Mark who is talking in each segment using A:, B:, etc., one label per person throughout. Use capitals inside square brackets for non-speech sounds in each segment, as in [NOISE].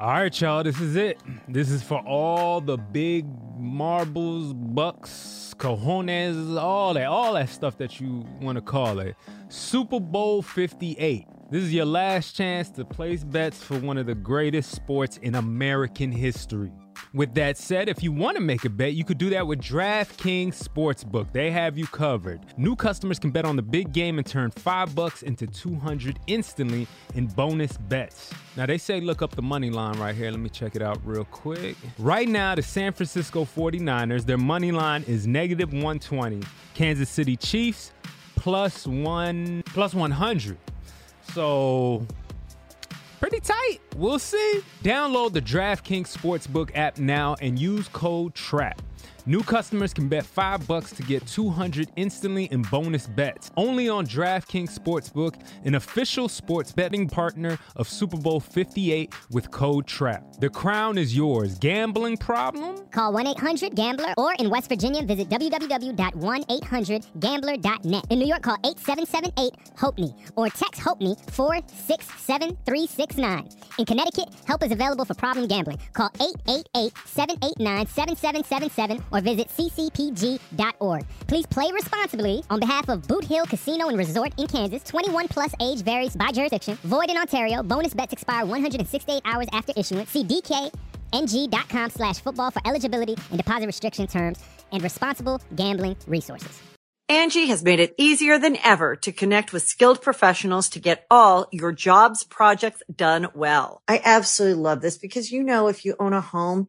A: All right, y'all, this is it. This is for all the big marbles, bucks, cojones, all that, all that stuff that you want to call it. Super Bowl 58. This is your last chance to place bets for one of the greatest sports in American history. With that said, if you want to make a bet, you could do that with DraftKings Sportsbook. They have you covered. New customers can bet on the big game and turn 5 bucks into 200 instantly in bonus bets. Now they say look up the money line right here. Let me check it out real quick. Right now, the San Francisco 49ers, their money line is negative 120. Kansas City Chiefs plus 1 plus 100. So pretty tight. We'll see. Download the DraftKings Sportsbook app now and use code TRAP. New customers can bet 5 bucks to get 200 instantly in bonus bets. Only on DraftKings Sportsbook, an official sports betting partner of Super Bowl 58 with code TRAP. The crown is yours. Gambling problem?
B: Call 1 800 Gambler or in West Virginia, visit www.1800Gambler.net. In New York, call 8778 HOPE-NY or text HOPE-NY 467369. In Connecticut, help is available for problem gambling. Call 888 789 7777 or visit ccpg.org. Please play responsibly on behalf of Boot Hill Casino and Resort in Kansas. 21 plus age varies by jurisdiction. Void in Ontario. Bonus bets expire 168 hours after issuance. See DKNG.com slash football for eligibility and deposit restriction terms and responsible gambling resources.
C: Angie has made it easier than ever to connect with skilled professionals to get all your jobs projects done well. I absolutely love this because, you know, if you own a home,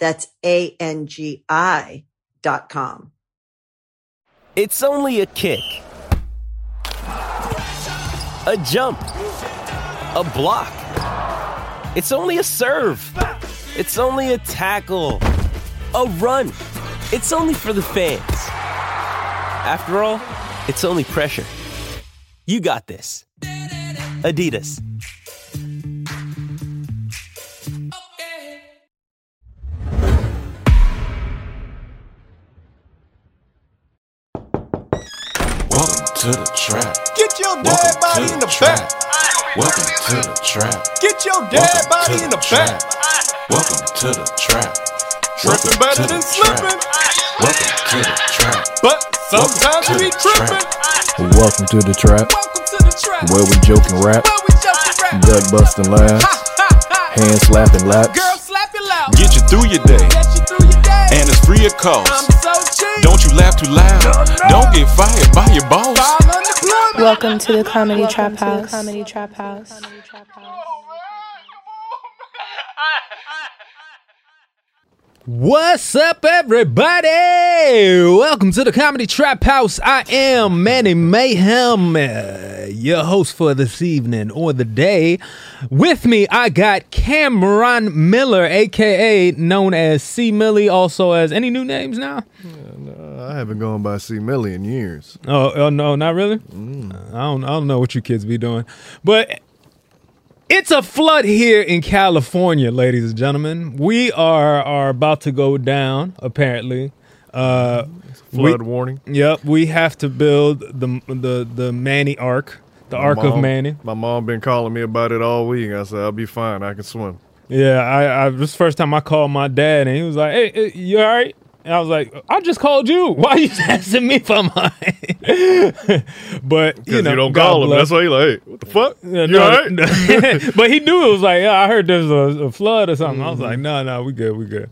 C: That's A-N-G-I dot com.
D: It's only a kick, a jump, a block. It's only a serve. It's only a tackle, a run. It's only for the fans. After all, it's only pressure. You got this. Adidas.
E: To the trap.
F: Get your
E: Welcome
F: dead
E: to
F: body
E: the
F: in the
E: trap.
F: back.
E: Welcome to the trap.
F: Get your
E: Welcome
F: dead
E: to
F: body in the
E: trap.
F: back.
E: Welcome to the trap.
F: Tripping
E: Welcome
F: better
E: to
F: than
E: the trap.
F: slipping.
E: Welcome to the trap.
F: But sometimes
E: to
F: we
E: the
F: tripping.
G: Welcome to the trap,
F: Welcome to the trap.
G: where we joke and rap,
F: Where we just rap.
G: gut busting laughs,
F: Ha, ha, ha.
G: hand slapping laps.
F: Girl, slap it loud.
E: Get you through your day,
F: Get you through your day.
E: and it's free of
F: I'm
E: cost.
F: so cheap.
E: Don't you laugh too loud. Don't get fired by your boss.
F: File unemployment.
H: Welcome to the Comedy Trap House. Comedy Trap House.
A: What's up, everybody? Welcome to the Comedy Trap House. I am Manny Mayhem, uh, your host for this evening or the day. With me, I got Cameron Miller, aka known as C Millie, also as any new names now?
G: No, I haven't gone by C Millie in years.
A: Oh, oh no, not really. I don't. I don't know what you kids be doing, but it's a flood here in California, ladies and gentlemen. We are are about to go down. Apparently, uh,
G: Flood
A: we-
G: warning.
A: Yep, we have to build the the the Manny Ark, the
G: My
A: Ark of Manny.
G: My mom been calling me about it all week. I said I'll be fine. I can swim.
A: Yeah, I, I this is the first time I called my dad, and he was like, "Hey, hey, you all right?" And I was like, I just called you. [LAUGHS] Why are you asking me for mine? [LAUGHS] but you know,
G: you don't
A: God
G: call him.
A: bless.
G: That's why you like, hey, what the fuck?
A: Yeah,
G: You
A: no,
G: all right?
A: no. [LAUGHS] but he knew it was like, yeah, I heard there's a, a flood or something. I was
G: Mm-hmm.
A: like, no, no, we good, we good.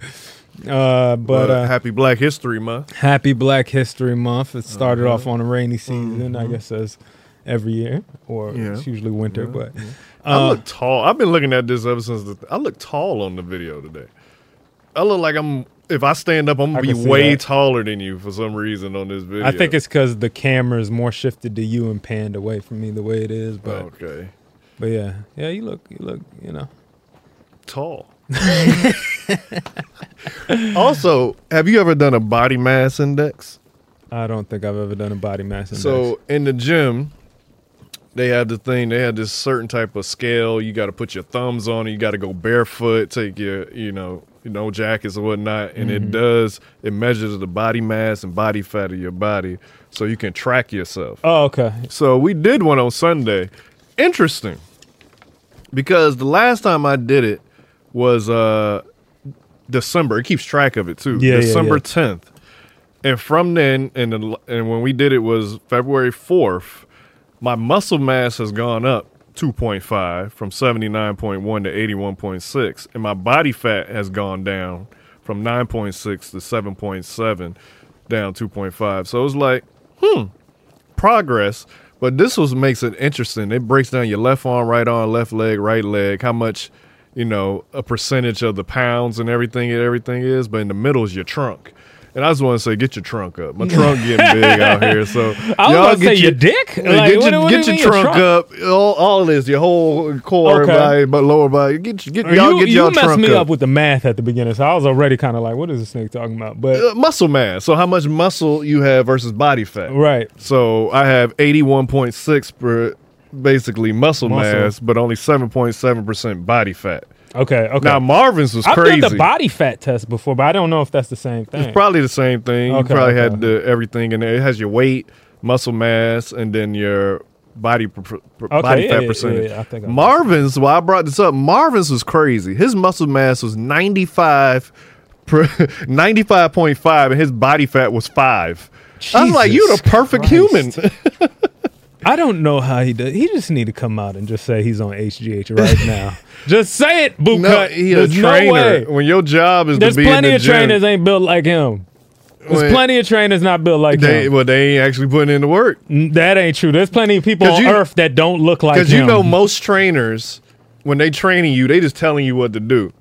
A: Uh, but
G: But
A: uh,
G: happy Black History Month.
A: happy Black History Month. It started
G: Uh-huh.
A: off on a rainy season, I guess, as every year, or
G: Mm-hmm. Yeah.
A: it's usually winter. But
G: I
A: uh,
G: look tall. I've been looking at this ever since. The, I look tall on the video today. I look like I'm. If I stand up, I'm gonna be way
A: that.
G: taller than you for some reason on this video.
A: I think it's because the camera is more shifted to you and panned away from me the way it is. But
G: okay.
A: but yeah, yeah, you look, you look, you know.
G: Tall. [LAUGHS] also, have you ever done a body mass index?
A: I don't think I've ever done a body mass index.
G: So in the gym, they had the thing. They had this certain type of scale. You got to put your thumbs on it. You got to go barefoot. Take your, you know, no jackets or whatnot. And
A: Mm-hmm.
G: it does. It measures the body mass and body fat of your body, so you can track yourself.
A: oh, okay.
G: So we did one on Sunday. Interesting. Because the last time I did it was uh December. It keeps track of it too.
A: Yeah, yeah,
G: December
A: yeah.
G: 10th. And from then and the, and when we did it was February 4th, my muscle mass has gone up 2.5 from 79.1 to 81.6 and my body fat has gone down from 9.6 to 7.7 down 2.5. So it was like, hmm, progress. But this was makes it interesting. It breaks down your left arm, right arm, left leg, right leg, how much, you know, a percentage of the pounds and everything and everything is. But in the middle is your trunk. And I just want to say, get your trunk up. My [LAUGHS] trunk getting big out here. So [LAUGHS]
A: I was
G: y'all
A: to say
G: get
A: your dick. Like,
G: get your,
A: what
G: get
A: you
G: your
A: mean,
G: trunk, up. All, all this, your whole core,
A: Okay.
G: body, but lower body. Get get y'all
A: you,
G: get
A: you
G: y'all
A: messed
G: trunk
A: me
G: up.
A: up with the math at the beginning, so I was already kind of like, "What is this snake talking about?" But
G: Uh, muscle mass. So how much muscle you have versus body fat.
A: right,
G: So I have 81.6 per basically muscle,
A: Muscle.
G: mass, but only 7.7% body fat.
A: Okay, okay.
G: Now Marvin's was
A: I've
G: crazy.
A: done the body fat test before, but I don't know if that's the same thing.
G: it's probably the same thing.
A: Okay,
G: you probably
A: okay.
G: had the, everything in there. It has your weight, muscle mass, and then your body pr- body
A: yeah,
G: fat
A: yeah,
G: percentage.
A: yeah, I think I-
G: Marvin's. Well, I brought this up. Marvin's was crazy. His muscle mass was 95. [LAUGHS] 95.5 and his body fat was 5. I was like, you're the perfect
A: Christ.
G: human. [LAUGHS]
A: I don't know how he does. He just need to come out and just say he's on HGH right now. [LAUGHS] just say it, boot
G: No,
A: cut.
G: he a
A: There's no
G: trainer.
A: way.
G: When your job is
A: There's
G: to be
A: plenty
G: in the
A: of
G: gym,
A: trainers ain't built like him. There's
G: When-
A: plenty of trainers not built like
G: They,
A: him.
G: well, they ain't actually putting in the work
A: That ain't true. There's plenty of people on
G: you-
A: earth that don't look like him.
G: because you know most trainers when they training you, they just telling you what to do.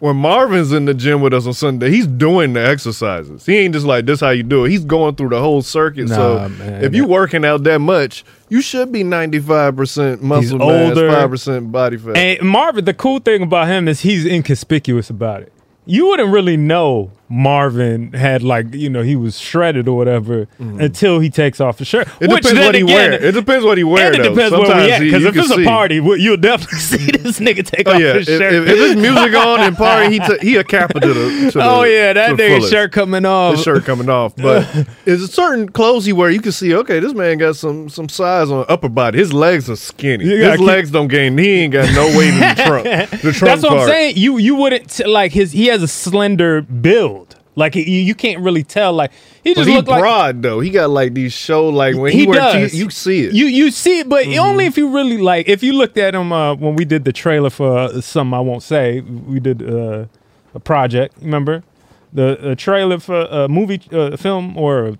G: When Marvin's in the gym with us on Sunday, he's doing the exercises. He ain't just like this how you do it. He's going through the whole circuit.
A: Nah,
G: so
A: man.
G: if you working out that much, you should be ninety five percent muscle mass,
A: older.
G: five percent body fat.
A: And Marvin, the cool thing about him is he's inconspicuous about it. You wouldn't really know Marvin had like you know he was shredded or whatever mm-hmm. until he takes off his shirt.
G: It
A: Which
G: depends what he
A: again,
G: wear. It depends what he wear.
A: And it
G: though.
A: depends where we
G: Sometimes
A: at. Because if it's a party, you'll definitely [LAUGHS] see this nigga take
G: Oh
A: off
G: yeah,
A: his shirt.
G: if, if there's music [LAUGHS] on and party, he t- he a capper to the. To the
A: oh yeah, that
G: the
A: nigga shirt coming off.
G: his shirt coming off. But [LAUGHS] there's a certain clothes he wear. You can see, okay, this man got some some size on upper body. His legs are skinny. His
A: keep-
G: legs don't gain. He ain't got no weight in the trunk. The trunk
A: That's what I'm saying. You you wouldn't t- like his. He has a slender build. Like you, you can't really tell. Like he just look like
G: broad though. He got like these show like when he,
A: he
G: wear
A: does.
G: you, you see it.
A: You you see it, but
G: Mm-hmm.
A: only if you really like. If you looked at him uh, when we did the trailer for uh, something I won't say, we did uh, a project. Remember the a trailer for a movie, uh, film, or a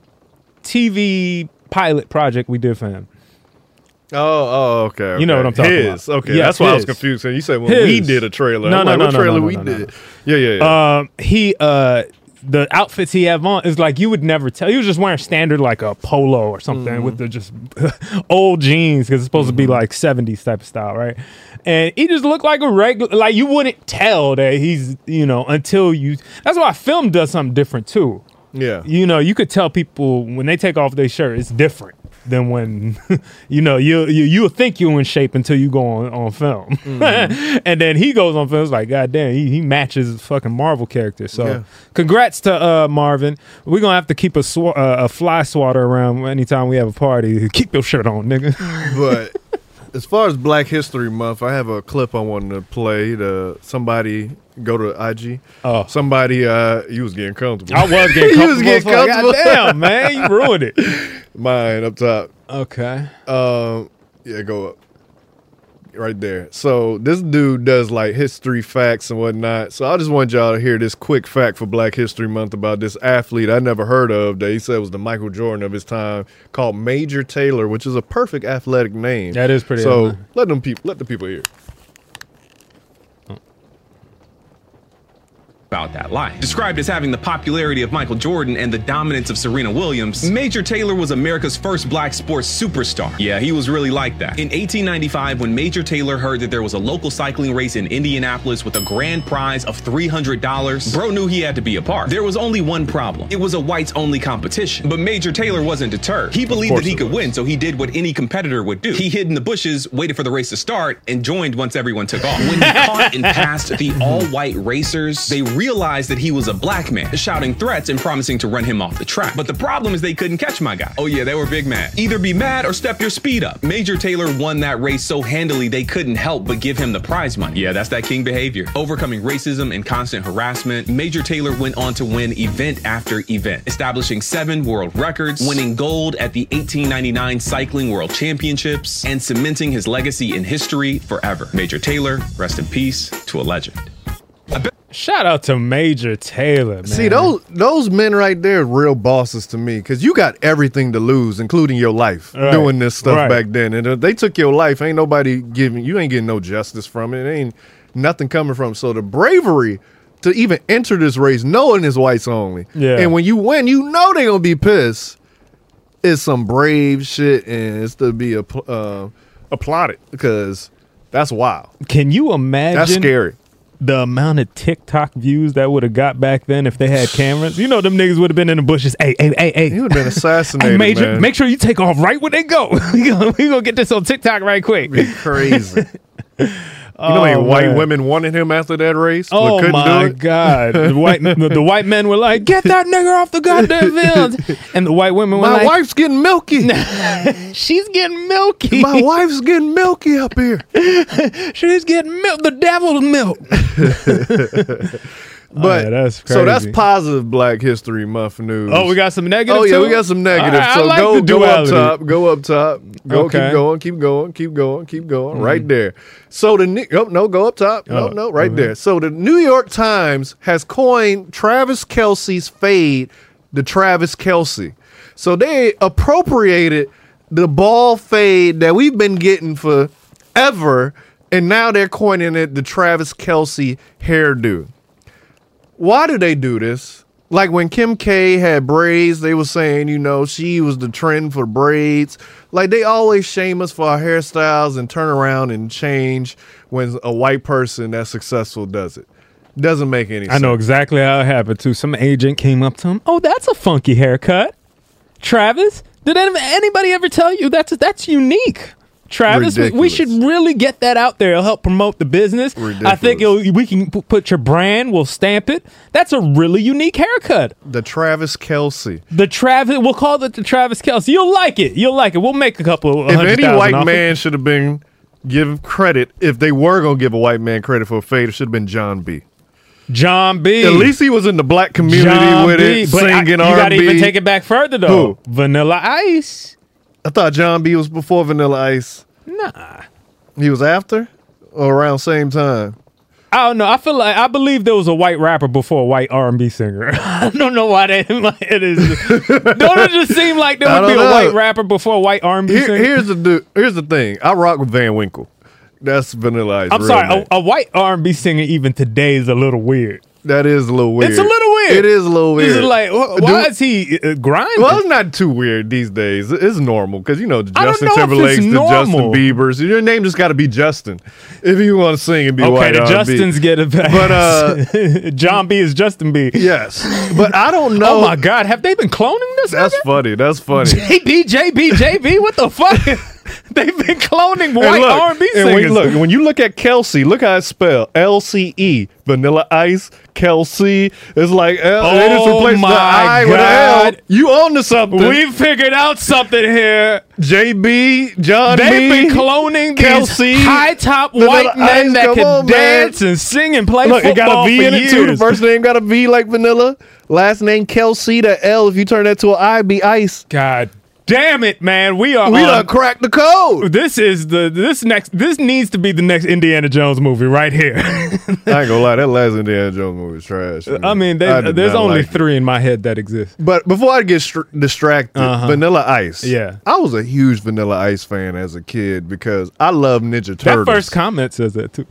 A: TV pilot project we did for him.
G: oh, oh, okay,
A: You know what I'm talking
G: his.
A: about.
G: Okay,
A: Yes,
G: that's why I was confused. And you said when we did a trailer.
A: No, no,
G: like,
A: no,
G: what
A: no,
G: trailer
A: no,
G: we
A: no, no,
G: did? Yeah, yeah, yeah.
A: Um, he uh, the outfits he have on is like you would never tell. He was just wearing standard like a polo or something
G: Mm-hmm.
A: with the just [LAUGHS] old jeans because it's supposed to be like 70s type of style, right? And he just looked like a regular. Like you wouldn't tell that he's you know until you. That's why film does something different too.
G: yeah.
A: You know, you could tell people when they take off their shirt, it's different than when [LAUGHS] you know you you you'll think you're in shape until you go on on film,
G: Mm-hmm. [LAUGHS]
A: and then he goes on film. It's like, God damn, he, he matches fucking Marvel character. So,
G: Yeah.
A: congrats to uh, Marvin. We're gonna have to keep a sw- uh, a fly swatter around anytime we have a party. [LAUGHS] Keep your shirt on, nigga.
G: but As far as Black History Month, I have a clip I wanted to play. To somebody go to IG.
A: Oh.
G: somebody, uh, you was getting comfortable.
A: I was getting [LAUGHS]
G: You
A: comfortable.
G: was getting comfortable.
A: Damn, man, you ruined it. [LAUGHS]
G: Mine up top.
A: Okay.
G: Um, yeah, go up. Right there. So this dude does like history facts and whatnot. So I just want y'all to hear this quick fact for Black History Month about this athlete I never heard of that he said was the Michael Jordan of his time called Major Taylor, which is a perfect athletic name.
A: That is pretty
G: So
A: athletic.
G: let them people let the people hear.
I: About that life. Described as having the popularity of Michael Jordan and the dominance of Serena Williams, Major Taylor was America's first black sports superstar. Yeah, he was really like that. In 1895, when Major Taylor heard that there was a local cycling race in Indianapolis with a grand prize of $300, bro knew he had to be a part. There was only one problem. It was a whites only competition. But Major Taylor wasn't deterred. He believed that he could
G: was.
I: win, so he did what any competitor would do. He hid in the bushes, waited for the race to start, and joined once everyone took off. When he [LAUGHS] caught and passed the all-white racers, they realized that he was a black man, shouting threats and promising to run him off the track. But the problem is they couldn't catch my guy. Oh yeah, they were big mad. Either be mad or step your speed up. Major Taylor won that race so handily they couldn't help but give him the prize money. Yeah, that's that king behavior. Overcoming racism and constant harassment, Major Taylor went on to win event after event, establishing seven world records, winning gold at the 1899 Cycling World Championships, and cementing his legacy in history forever. Major Taylor, rest in peace to a legend.
A: Shout out to Major Taylor, man.
G: See those those men right there are real bosses to me because you got everything to lose, including your life,
A: Right.
G: doing this stuff
A: Right.
G: back then. And if they took your life, ain't nobody giving you ain't getting no justice from it. It ain't nothing coming from. it. So the bravery to even enter this race, knowing it's whites only,
A: Yeah.
G: and when you win, you know they gonna be pissed. It's some brave shit, and it's to be app- uh, applauded because that's wild.
A: Can you imagine?
G: That's scary.
A: The amount of TikTok views that would have got back then if they had cameras. You know, them niggas would have been in the bushes. Hey, hey, hey, hey.
G: He would have been [LAUGHS] assassinated.
A: Hey, Major,
G: man.
A: make sure you take off right when they go. [LAUGHS] we gonna we gonna get this on TikTok right quick.
G: be crazy. [LAUGHS] You know
A: Oh,
G: white
A: man.
G: women wanted him after that race?
A: Oh
G: couldn't
A: my
G: do it?
A: god! The white [LAUGHS] the, the white men were like, "Get that nigga off the goddamn field," [LAUGHS] and the white women were
G: My
A: like,
G: wife's getting milky. [LAUGHS]
A: "She's getting milky.
G: my wife's getting milky up here.
A: She's getting milk. The devil's milk."
G: But
A: yeah, that's
G: so that's positive Black History Month news.
A: Oh, we got some negative.
G: Oh yeah,
A: too?
G: we got some negative.
A: I-
G: so
A: like
G: go go up top, go up top, go
A: Okay. Mm-hmm.
G: keep going, keep going, keep going, keep going. Right there. So the oh no, go up top. No,
A: Oh,
G: no, right
A: okay.
G: there. So the New York Times has coined Travis Kelce's fade the Travis Kelce. So they appropriated the ball fade that we've been getting for ever, and now they're coining it the Travis Kelce hairdo why do they do this? Like when Kim K had braids, they were saying, you know, she was the trend for braids. Like they always shame us for our hairstyles and turn around and change when a white person that's successful does it. Doesn't make any sense.
A: I know exactly how it happened too. Some agent came up to him. Oh, that's a funky haircut, Travis. Did anybody ever tell you that's that's unique? Travis, we, we should really get that out there. It'll help promote the business. I think it'll, we can put your brand. We'll stamp it. That's a really unique haircut.
G: The Travis Kelce.
A: The Travis, we'll call it the Travis Kelce. You'll like it. You'll like it. We'll make a couple.
G: If any white man should have been given credit, if they were gonna give a white man credit for a fade, it should have been Jon B.
A: Jon B.
G: At least he was in the black community
A: Jon
G: with
A: B.
G: it,
A: But I-
G: singing
A: you gotta even take it back further though.
G: Who?
A: Vanilla Ice.
G: I thought Jon B was before Vanilla Ice.
A: Nah.
G: He was after or around same time.
A: I don't know. I feel like I believe there was a white rapper before a white R and B singer. [LAUGHS] I don't know why like [LAUGHS] it is. don't it just seem like there would be a white rapper before a white R and B
G: Here-
A: singer?
G: here's the here's the thing. I rock with Van Winkle. That's Vanilla Ice.
A: I'm sorry, a, a white R and B singer even today is a little weird.
G: That is a little weird.
A: It's a little weird.
G: It is a little weird.
A: It's like wh- why is he uh, grinding?
G: Well, it's not too weird these days. It's normal because you know the Justin
A: know
G: Timberlake's, the Justin
A: normal.
G: Bieber's. Your name just got to be Justin if you want to sing and be
A: okay,
G: white.
A: the
G: R&B.
A: Justins get it back.
G: But, uh, [LAUGHS]
A: Jon B is Justin B.
G: Yes, but I don't know.
A: Oh my God, have they been cloning this?
G: That's
A: nigga?
G: funny. That's funny.
A: JB, JB, JB. What the fuck? [LAUGHS] [LAUGHS] They've been cloning white
G: look,
A: R&B
G: and
A: singers.
G: when, look, when you look at Kelce, look how it's spelled. L C E, Vanilla Ice, Kelce. It's like L, they just
A: Oh
G: replaced the
A: my
G: I with an L.
A: God.
G: You on to something.
A: we figured out something here.
G: JB, Jon
A: They've
G: B.
A: been cloning
G: Kelce,
A: these high top white men
G: Ice,
A: that
G: come
A: can
G: on, man.
A: dance and sing and play
G: Look, it got a V in it too. The first name got a V like Vanilla. Last name Kelce. The L, if you turn that to an I, be Ice.
A: God damn it, man. We are
G: We
A: on-
G: done cracked the code.
A: This is the this next this needs to be the next Indiana Jones movie right here. [LAUGHS]
G: I ain't gonna lie, that last Indiana Jones movie was trash.
A: I mean,
G: I
A: there's only
G: like it.
A: three in my head that exist.
G: But before I get str- distracted,
A: Uh-huh.
G: Vanilla Ice.
A: Yeah.
G: I was a huge Vanilla Ice fan as a kid because I love Ninja Turtles.
A: That first comment says that too.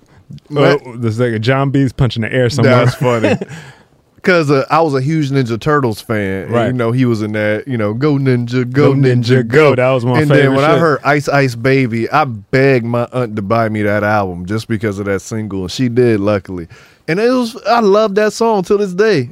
A: Oh, the second Jon B's punching the air somewhere.
G: That's funny. [LAUGHS] Because uh, I was a huge Ninja Turtles fan. And,
A: Right.
G: you know, he was in that, you know, Go Ninja, Go,
A: Go
G: Ninja,
A: Ninja,
G: Go.
A: That was my
G: And then
A: favorite
G: when I heard Ice Ice Baby, I begged my aunt to buy me that album just because of that single. And she did, luckily. And it was, I love that song till this day.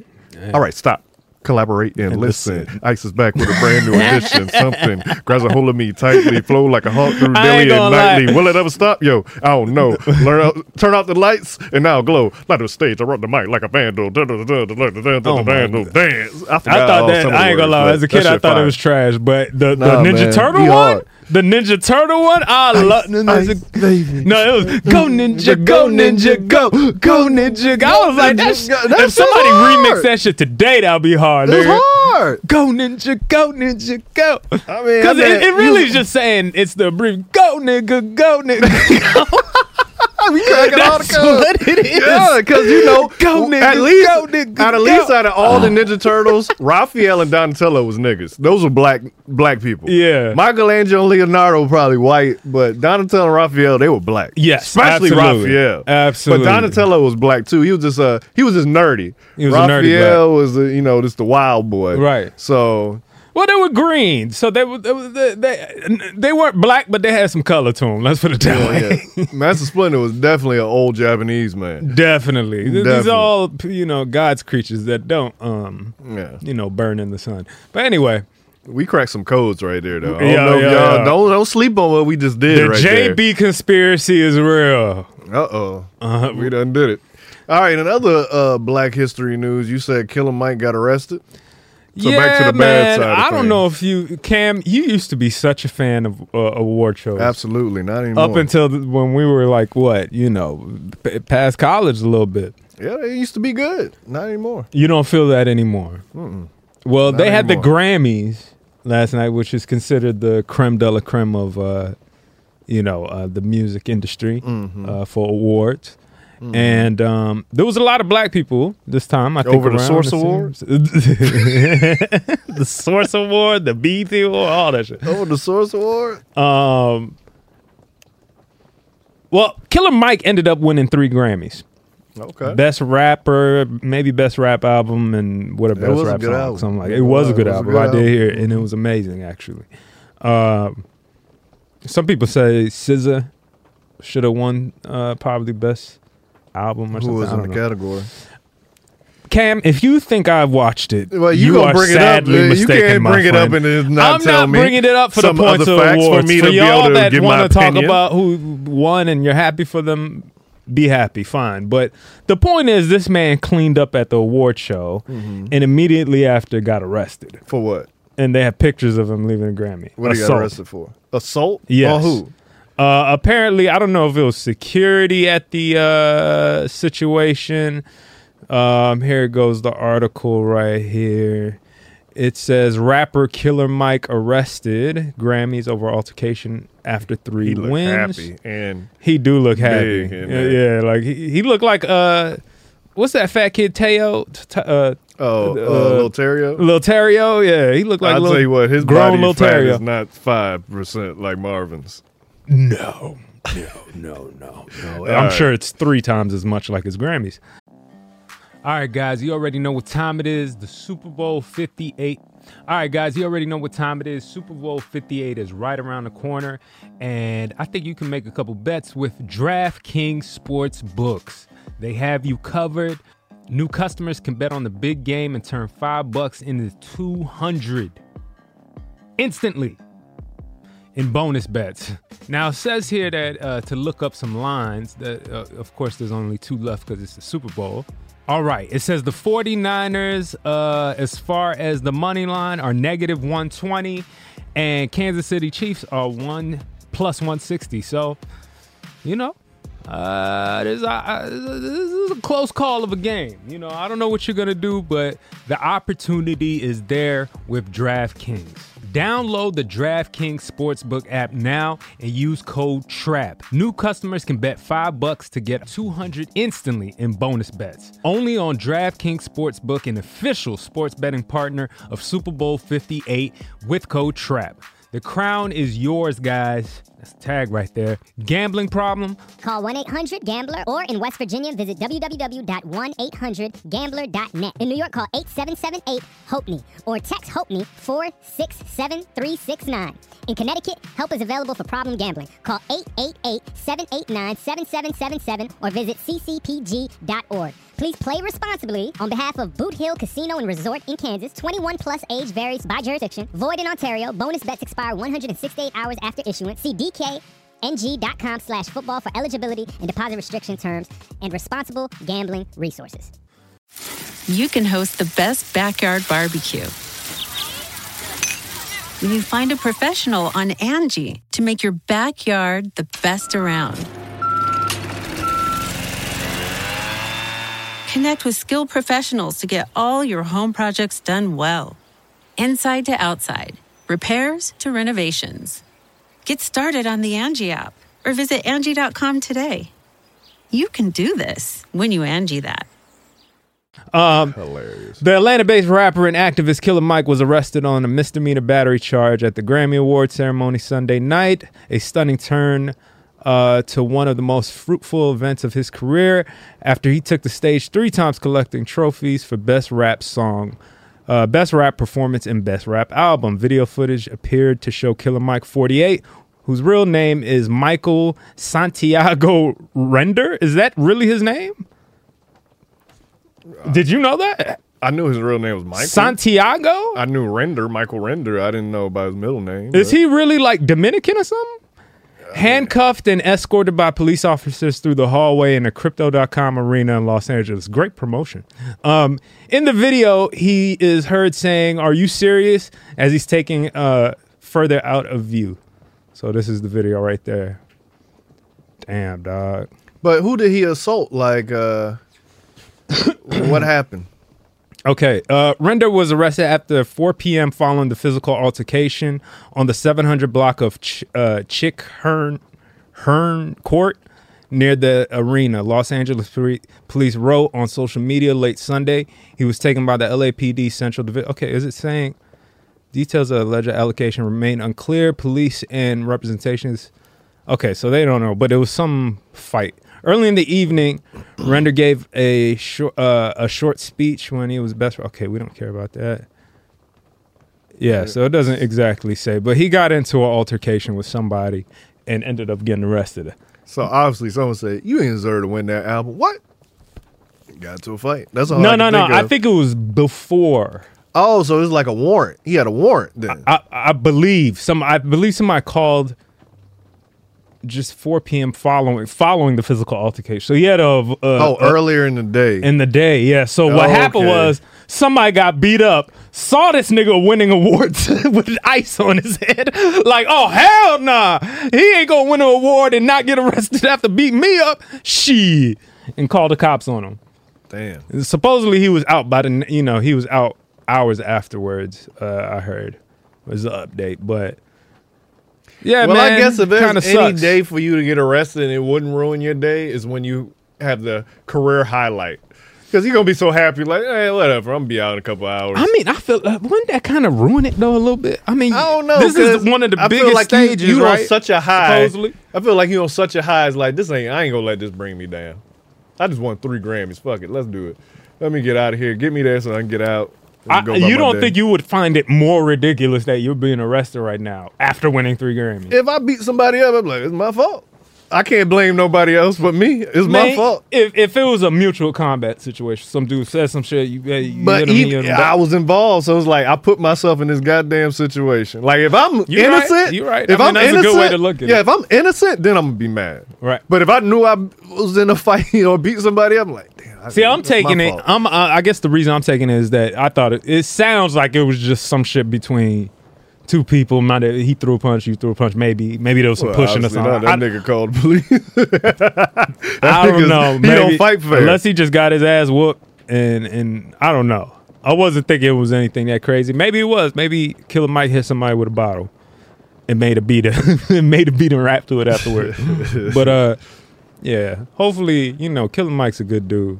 G: All right, stop. Collaborate and,
A: And
G: listen.
A: listen.
G: Ice is back with a brand new [LAUGHS] edition. Something grabs a hold of me tightly, flow like a hawk through daily and
A: gonna lie.
G: nightly. Will it ever stop? Yo, I don't know. Out, turn out the lights and now glow. Light the stage. I run the mic like a vandal. Da, da, da, da, da, da, da, da,
A: Oh
G: vandal. Dance. I,
A: I thought that I ain't gonna lie. As a kid, I thought it was trash. But the, the Ninja Turtle one. The Ninja Turtle one, I love.
G: Ice, baby.
A: No, it was go ninja, go ninja, go, go ninja. go. I was like, that's,
G: Ninja, go.
A: if somebody remix that shit today, that'll be hard.
G: It's
A: nigga.
G: hard.
A: Go ninja, go ninja, go.
G: I mean,
A: Because
G: I
A: it,
G: mean,
A: it really is just saying it's the brief go nigga, go nigga. [LAUGHS] go.
G: We cracking all the
A: That's
G: codes.
A: what it is.
G: Yeah, because you know, [LAUGHS]
A: Go, nigga,
G: at least,
A: go, nigga,
G: at
A: go.
G: least out of all the Ninja Turtles, Raphael and Donatello was niggas. Those were black black people.
A: Yeah.
G: Michelangelo and Leonardo were probably white, but Donatello and Raphael they were black.
A: Yes,
G: especially
A: absolutely.
G: Raphael.
A: Absolutely.
G: But Donatello was black too. He was just uh he was just nerdy.
A: He was a
G: Raphael
A: nerdy black.
G: was the, you know just the wild boy.
A: Right.
G: So
A: Well, they were green, so they were they, they, they, weren't black, but they had some color to them. Let's put it that way.
G: yeah, Master Splinter was definitely an old Japanese man.
A: Definitely. Th- These are all you know God's creatures that don't um
G: Yeah.
A: you know burn in the sun. But anyway,
G: We cracked some codes right there, though. Don't
A: Yeah,
G: know
A: yeah,
G: y'all
A: yeah.
G: don't don't sleep on what we just did
A: the
G: right
A: JB conspiracy is real.
G: Uh oh,
A: Uh,
G: we done did it. All right, in other uh, Black History news, you said Killer Mike got arrested. So
A: yeah,
G: back to the bad
A: man.
G: side of
A: I don't know if you Cam. You used to be such a fan of uh, award shows.
G: Absolutely not anymore.
A: Up until th- when we were like what you know p- past college a little bit.
G: yeah, they used to be good. Not anymore.
A: You don't feel that anymore. Well,
G: Not
A: they had the. Grammys last night, which is considered the creme de la creme of, uh, you know, uh, the music industry
G: Mm-hmm.
A: uh, for awards. And um, there was a lot of black people this time. I think
G: Over the Source Awards? [LAUGHS]
A: the Source Award, the BET Award, all that shit.
G: Oh, the Source Award.
A: Um, well, Killer Mike ended up winning three Grammys.
G: Okay.
A: Best rapper, maybe best rap album, and what a
G: It
A: best
G: was a
A: rap
G: good
A: song,
G: album.
A: something like it was a good
G: was a
A: album.
G: good
A: I did
G: album.
A: hear it, and it was amazing actually. Um, some people say SZA should have won uh, probably best album or
G: Who
A: something.
G: was in the
A: know.
G: category?
A: Cam, if you think I've watched it,
G: Well, you,
A: you
G: gonna
A: are
G: bring it up.
A: sadly.
G: You
A: mistaken,
G: can't
A: my
G: bring it up and not
A: I'm
G: tell
A: not bringing it up for the points of awards.
G: for me
A: for
G: to
A: y'all
G: able
A: that want to talk about who won and you're happy for them, be happy, fine. But the point is, this man cleaned up at the award show
G: Mm-hmm.
A: and immediately after got arrested.
G: For what?
A: And they have pictures of him leaving a Grammy.
G: What he got
A: Assault.
G: arrested for? Assault?
A: Yes.
G: Who?
A: Uh, apparently, I don't know if it was security at the uh, situation. Um, here goes the article right here. It says rapper Killer Mike arrested Grammys over altercation after three
G: He
A: wins.
G: happy and
A: He do look happy. Yeah, yeah, like he, he looked like uh, what's that fat kid Teo? T- uh,
G: oh, uh,
A: Uh,
G: Lil Terrio.
A: Lil Terrio. Yeah, he looked like
G: I'll
A: Lil,
G: tell you what, his
A: grown
G: body
A: Terrio.
G: is not five percent like Marvin's.
A: No, no, no, no, no. [LAUGHS] I'm
G: right.
A: sure it's three times as much like his Grammys. All right, guys, you already know what time it is. The Super Bowl 58. All right, guys, you already know what time it is. Super Bowl 58 is right around the corner. And I think you can make a couple bets with DraftKings Sports Books. They have you covered. New customers can bet on the big game and turn five bucks into 200 instantly. In bonus bets. Now, it says here that uh, to look up some lines, that uh, of course there's only two left because it's the Super Bowl. All right, it says the 49ers, uh, as far as the money line, are negative 120, and Kansas City Chiefs are one plus 160. So, you know, uh, this, uh, this is a close call of a game. You know, I don't know what you're gonna do, but the opportunity is there with DraftKings. Download the DraftKings Sportsbook app now and use code TRAP. New customers can bet 5 bucks to get 200 instantly in bonus bets. Only on DraftKings Sportsbook, an official sports betting partner of Super Bowl 58 with code TRAP. The crown is yours, guys. That's a tag right there. Gambling problem?
B: Call 1 800 Gambler or in West Virginia, visit www.1800Gambler.net. In New York, call 8778 HOPE or text HOPE 467369. In Connecticut, help is available for problem gambling. Call 888 789 7777 or visit ccpg.org. Please play responsibly on behalf of Boot Hill Casino and Resort in Kansas. 21 plus age varies by jurisdiction. Void in Ontario. Bonus bets expire 168 hours after issuance. See DKNG.com slash football for eligibility and deposit restriction terms and responsible gambling resources.
J: you can host the best backyard barbecue. When you find a professional on Angie to make your backyard the best around. Connect with skilled professionals to get all your home projects done well. Inside to outside, repairs to renovations. Get started on the Angie app or visit Angie.com today. You can do this when you Angie that.
A: Um,
G: Hilarious.
A: The Atlanta-based rapper and activist Killer Mike was arrested on a misdemeanor battery charge at the Grammy Award ceremony Sunday night. A stunning turn uh, to one of the most fruitful events of his career after he took the stage three times collecting trophies for Best Rap Song, uh, Best Rap Performance, and Best Rap Album. Video footage appeared to show Killer Mike 48, whose real name is Michael Santiago Render. Is that really his name? Did you know that?
G: I knew his real name was Michael.
A: Santiago?
G: I knew Render, Michael Render. I didn't know about his middle name.
A: Is
G: but-
A: he really like Dominican or something? Handcuffed and escorted by police officers through the hallway in the Crypto.com arena in Los Angeles. Great promotion. Um, in the video, he is heard saying, Are you serious? as he's taking uh, further out of view. So, this is the video right there. Damn, dog.
G: But who did he assault? Like, uh, [COUGHS] what happened?
A: Okay, uh, Render was arrested after 4 p.m. following the physical altercation on the 700 block of Ch- uh, Chick Hearn Hearn Court near the arena. Los Angeles Poli- police wrote on social media late Sunday he was taken by the LAPD Central Division. Okay, is it saying details of alleged allocation remain unclear? Police and representations. Okay, so they don't know, but it was some fight. Early in the evening, Render gave a short uh, a short speech when he was best. Okay, we don't care about that. Yeah, so it doesn't exactly say, but he got into an altercation with somebody and ended up getting arrested.
G: So obviously, someone said you ain't deserve to win that album. What? Got to a fight. That's all.
A: no,
G: I
A: no, no. I think it was before.
G: Oh, so it was like a warrant. He had a warrant then.
A: I, I believe some. I believe somebody called just 4 p.m. following following the physical altercation. So he had a, a
G: oh,
A: a-
G: earlier in the day.
A: in the day. Yeah. So what
G: Oh,
A: happened
G: okay.
A: was somebody got beat up, saw this nigga winning awards [LAUGHS] with ice on his head. Like, oh hell nah, he ain't gonna win an award and not get arrested [LAUGHS] after beating me up. Shit, and called the cops on him.
G: Damn.
A: Supposedly he was out by the you know he was out hours afterwards. Uh, I heard was the update, but. Yeah,
G: well,
A: man,
G: I guess if there's any
A: sucks.
G: day for you to get arrested and it wouldn't ruin your day is when you have the career highlight. Because you're gonna be so happy, like, hey, whatever, I'm gonna be out in a couple hours.
A: I mean, I feel uh, wouldn't that kind of ruin it though a little bit? I mean,
G: I don't know.
A: This is one of the
G: I feel
A: biggest
G: like
A: stages,
G: you, you
A: right?
G: on such a high.
A: Supposedly.
G: I feel like you're on such a high. It's like this ain't. I ain't gonna let this bring me down. I just won three Grammys. Fuck it, let's do it. Let me get out of here. Get me there so I can get out. And
A: I,
G: go
A: you don't
G: day.
A: think you would find it more ridiculous that you're being arrested right now after winning three Grammys?
G: If I beat somebody up, I'm like, it's my fault. I can't blame nobody else but me. It's my fault.
A: If if it was a mutual combat situation, some dude said some shit, you, you
G: But
A: hit him,
G: he,
A: he hit him
G: I was involved, so it's like I put myself in this goddamn situation. Like if I'm
A: You're right.
G: innocent,
A: You're right.
G: If
A: I mean,
G: am
A: that's a good way to look at
G: yeah,
A: it.
G: Yeah, if I'm innocent, then I'm gonna be mad.
A: Right.
G: But if I knew I was in a [LAUGHS] fight or beat somebody, I'm like, damn. I-
A: See, I'm taking it.
G: fault.
A: I'm. Uh, I guess the reason I'm taking it is that I thought it. It sounds like it was just some shit between two people. Not that he threw a punch, you threw a punch. Maybe, maybe there was some
G: Well,
A: pushing or something.
G: not. That
A: I,
G: nigga called police. [LAUGHS]
A: I don't know.
G: He
A: Maybe,
G: don't fight fair.
A: unless he just got his ass whooped, and and I don't know. I wasn't thinking it was anything that crazy. Maybe it was. Maybe Killer Mike hit somebody with a bottle and made a beat [LAUGHS] and made a beater rap to it afterward. [LAUGHS] but uh, yeah. Hopefully, you know, Killer Mike's a good dude.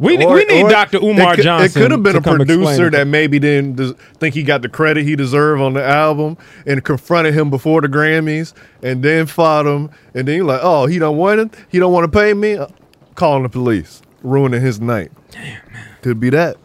A: We,
G: Or-
A: we need Dr. Umar
G: it
A: Johnson.
G: It could have been a producer that maybe didn't des- think he got the credit he deserved on the album and confronted him before the Grammys and then fought him. And then you're like, oh, he don't want it? He don't want to pay me? Uh, Calling the police, ruining his night. That. It could be that.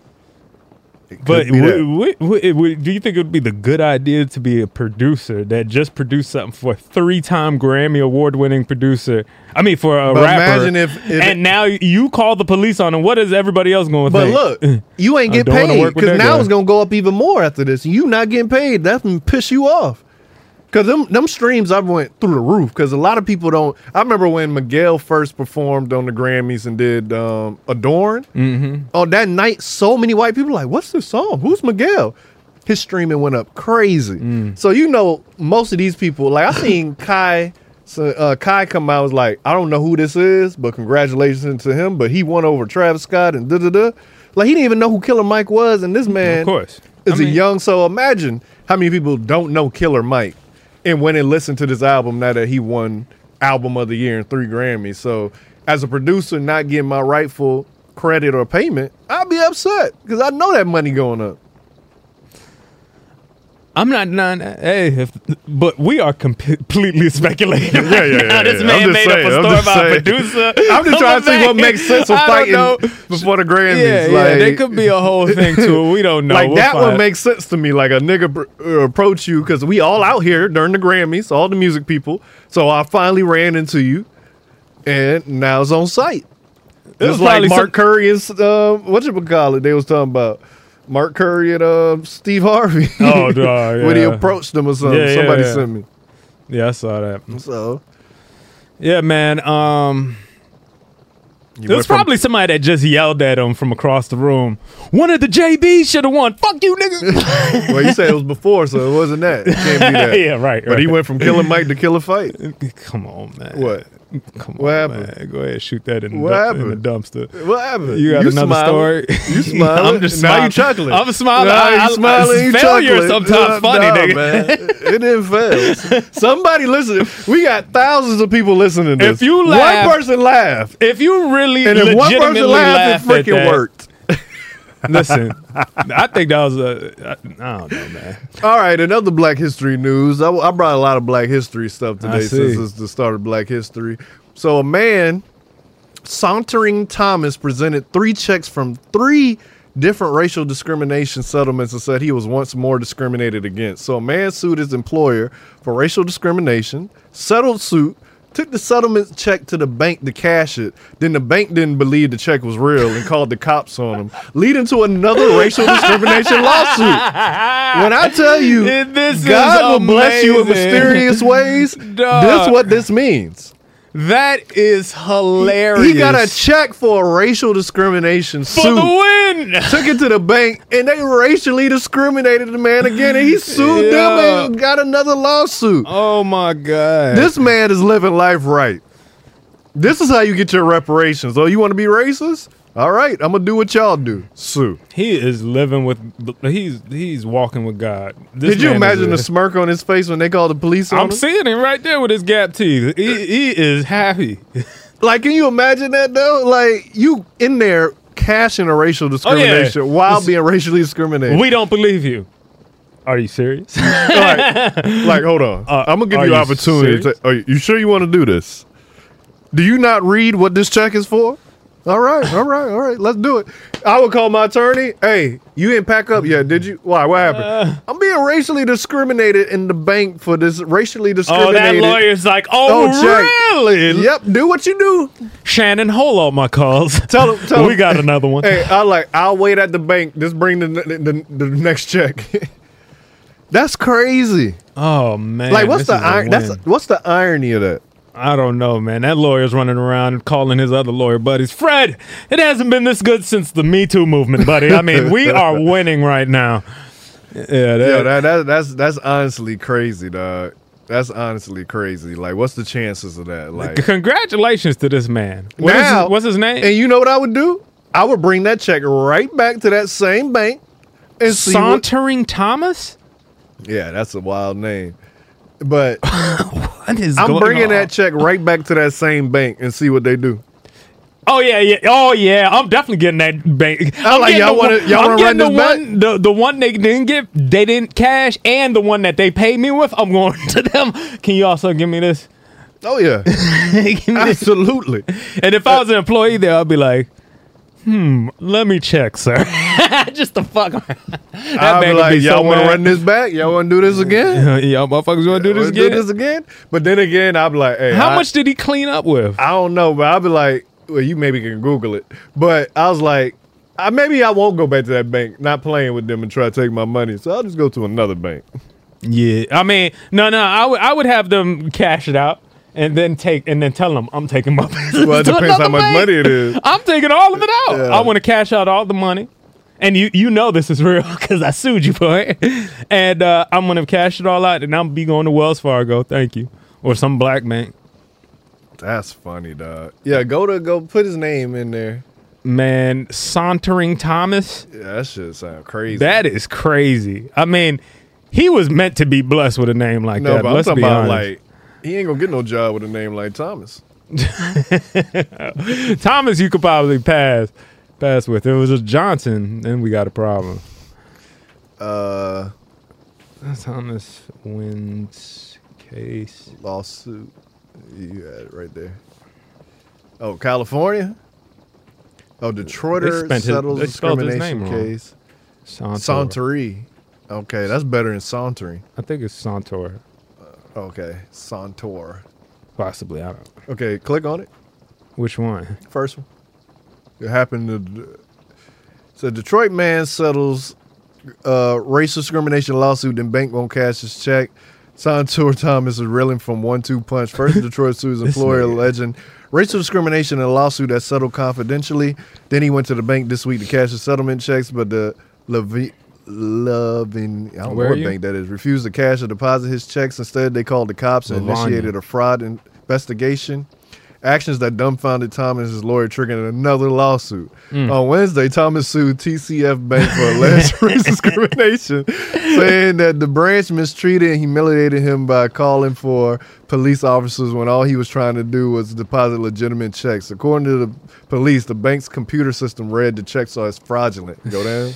A: W- w- w- w- do you think it would be the good idea to be a producer that just produced something for a three-time Grammy award-winning producer? I mean, for a
G: But
A: rapper.
G: imagine if- if
A: and
G: it-
A: now you call the police on him. What is everybody else going to
G: But
A: think?
G: look, you ain't [LAUGHS] get paid because now
A: guy.
G: it's gonna go up even more after this. You not getting paid. That's gonna piss you off. Cause them them streams I went through the roof. Cause a lot of people don't. I remember when Miguel first performed on the Grammys and did um, "Adorn." Mm-hmm. On that night, so many white people like, "What's this song? Who's Miguel?" His streaming went up crazy.
A: Mm.
G: So you know, most of these people, like I [LAUGHS] seen Kai. So uh, Kai come out was like, I don't know who this is, but congratulations to him. But he won over Travis Scott and da da da. Like he didn't even know who Killer Mike was, and this man,
A: Of course.
G: is
A: I
G: a
A: mean-
G: young. So imagine how many people don't know Killer Mike, and went and listened to this album now that he won Album of the Year and three Grammys. So as a producer, not getting my rightful credit or payment, I'd be upset because I know that money going up.
A: I'm not that. Hey, if, but we are com- completely speculating.
G: Yeah, yeah, yeah,
A: now. This
G: yeah.
A: man
G: I'm just
A: made
G: saying,
A: up a story about a producer. [LAUGHS]
G: I'm just trying to see what makes sense of fighting
A: know.
G: before the Grammys.
A: Yeah, yeah,
G: like,
A: there could be a whole thing to it. We don't know.
G: like
A: We'll
G: that
A: find-
G: would make sense to me. Like a nigga br- uh, approach you because we all out here during the Grammys, all the music people. So I finally ran into you, and now it's on site.
A: was
G: It's like Mark
A: some-
G: Curry and uh, what you call it? They was talking about Mark Curry and uh, Steve Harvey.
A: Oh, dog, [LAUGHS]
G: when he approached them or something.
A: Yeah, yeah,
G: Somebody
A: yeah.
G: sent me.
A: Yeah, I saw that.
G: So
A: Yeah, man. Um,
G: you
A: it was
G: from-
A: probably somebody that just yelled at him from across the room. One of the JBs should have won. Fuck you, nigga. [LAUGHS]
G: well, you said it was before, so it wasn't that. It can't be [LAUGHS] that.
A: yeah, right.
G: But he went from Killer Mike to Killer Fight.
A: Come on, man.
G: What? [LAUGHS]
A: Come
G: What
A: on,
G: happened?
A: man. Go ahead, shoot that in,
G: What
A: dump- in the dumpster.
G: What happened?
A: You got another
G: smiling.
A: story?
G: You [LAUGHS] smiling?
A: I'm just
G: now
A: smiling.
G: you chuckling.
A: I'm smiling.
G: Nah,
A: I-
G: you
A: I-
G: smiling. you
A: failure
G: chuckling.
A: sometimes funny,
G: nah,
A: nigga.
G: Man. [LAUGHS] It didn't fail. Somebody listen. We got thousands of people listening to this.
A: If you laugh-
G: one person laughed,
A: If you really
G: and if one person laughed, it freaking worked.
A: Listen, I think that was a. I, I don't know, man.
G: All right, another Black History news. I, I brought a lot of Black History stuff today since it's the start of Black History. So a man, Sauntore Thomas, presented three checks from three different racial discrimination settlements and said he was once more discriminated against. So a man sued his employer for racial discrimination, settled suit, took the settlement check to the bank to cash it. Then the bank didn't believe the check was real and called the cops on him, leading to another racial discrimination lawsuit. When I tell you, [LAUGHS]
A: this
G: God will bless you in mysterious ways, this
A: is
G: what this means.
A: That is hilarious.
G: He got a check for a racial discrimination
A: for
G: suit.
A: the win.
G: Took it to the bank and they racially discriminated the man again and he sued
A: Yeah. [LAUGHS]
G: them and got another lawsuit.
A: Oh my god.
G: This man is living life right. This is how you get your reparations. Oh, you want to be racist? All right, I'm gonna do what y'all do. Sue.
A: he is living with. He's he's walking with God. This
G: Did you imagine the smirk on his face when they called the police on
A: I'm
G: him?
A: seeing him right there with his gap teeth. He, he is happy. [LAUGHS]
G: Like, can you imagine that though? Like, you in there cashing a racial discrimination while
A: It's-
G: being racially discriminated.
A: we don't believe you. Are you serious? [LAUGHS]
G: like, like, hold on.
A: Uh,
G: I'm gonna give you
A: you
G: opportunity. To, are you sure you want to do this? Do you not read what this check is for? All right, all right, all right. Let's do it. I would call my attorney. Hey, you didn't pack up yet, did you? Why? What happened?
A: Uh.
G: I'm being racially discriminated in the bank for this racially discriminated.
A: Oh, that lawyer's like, oh,
G: check.
A: really?
G: Yep. Do what you do.
A: Shannon, hold on my calls. [LAUGHS]
G: Tell him. Tell
A: we
G: him.
A: got another one.
G: Hey, I like. I'll wait at the bank. Just bring the the, the, next check. [LAUGHS] that's crazy.
A: Oh man,
G: like, what's the? That's what's the irony of that?
A: I don't know, man. That lawyer's running around calling his other lawyer buddies. Fred, it hasn't been this good since the Me Too movement, buddy. I mean, we are [LAUGHS] winning right now. Yeah, that,
G: that, that that's that's honestly crazy, dog. That's honestly crazy. Like, what's the chances of that? Like,
A: congratulations to this man. What
G: now,
A: his, what's his name?
G: And you know what I would do? I would bring that check right back to that same bank and see what,
A: Sauntore Thomas.
G: Yeah, that's a wild name. But [LAUGHS]
A: What is
G: I'm bringing
A: on?
G: that check right back to that same bank and see what they do.
A: Oh yeah, yeah. Oh yeah. I'm definitely getting that bank. I'm
G: like, y'all wanna- y'all wanna run
A: the one, the the one they didn't get, they didn't cash, and the one that they paid me with. I'm going [LAUGHS] to them. Can you also give me this?
G: Oh yeah, [LAUGHS]
A: me this.
G: absolutely.
A: And if I was an employee there, I'd be like, hmm, let me check, sir. [LAUGHS] Just the fuck. [LAUGHS] that
G: I'll be like,
A: be
G: y'all
A: so
G: want to run this back? Y'all want to do this again? [LAUGHS]
A: Y'all motherfuckers want to do this again?
G: Do this again? But then again, I'll be like, hey,
A: How
G: I-
A: much did he clean up with?
G: I don't know, but I'll be like, well, you maybe can Google it. But I was like, I, maybe I won't go back to that bank, not playing with them and try to take my money. So I'll just go to another bank.
A: Yeah, I mean, no, no, I would, I would have them cash it out and then take, and then tell them I'm taking my. [LAUGHS]
G: Well, it depends how much money it is.
A: I'm taking all of it out.
G: Yeah.
A: I want to cash out all the money, and you, you know this is real [LAUGHS] because I sued you for it, and uh, I'm gonna cash it all out, and I'm be going to Wells Fargo, thank you, or some black bank.
G: That's funny, dog. Yeah, go to go put his name in there.
A: Man, sauntering Thomas,
G: Yeah, that shit sound crazy.
A: that is crazy. I mean, he was meant to be blessed with a name like
G: no,
A: that.
G: but I'm
A: let's
G: talking
A: be
G: about
A: honest.
G: like he ain't gonna get no job with a name like Thomas. [LAUGHS]
A: Thomas, you could probably pass pass with. If it was a Johnson, then we got a problem.
G: Uh,
A: Thomas wins case.
G: lawsuit. You had it right there. Oh, California. Oh, Detroiter settles
A: his
G: discrimination
A: wrong.
G: case.
A: Santor.
G: Sauntering. Okay, that's better than sauntering.
A: I think it's Santor.
G: Okay, Sauntore.
A: Possibly. I don't.
G: Okay, click on it.
A: Which one?
G: First one. It happened to. So Detroit man settles uh, race discrimination lawsuit. Then bank won't cash his check. Sauntore [LAUGHS] Thomas is reeling from one-two punch. First, [LAUGHS] Detroit sues employer alleging racial discrimination in a lawsuit that settled confidentially. Then he went to the bank this week to cash his settlement checks, but the Levi- Loving I don't
A: Where
G: know what bank that is refused to cash or deposit his checks. Instead, they called the cops and initiated a fraud investigation. Actions that dumbfounded Thomas and his lawyer triggered another lawsuit.
A: Mm.
G: On Wednesday, Thomas sued TCF Bank for alleged [LAUGHS] race discrimination, saying that the branch mistreated and humiliated him by calling for police officers when all he was trying to do was deposit legitimate checks. According to the police, the bank's computer system read the checks as fraudulent. Go down.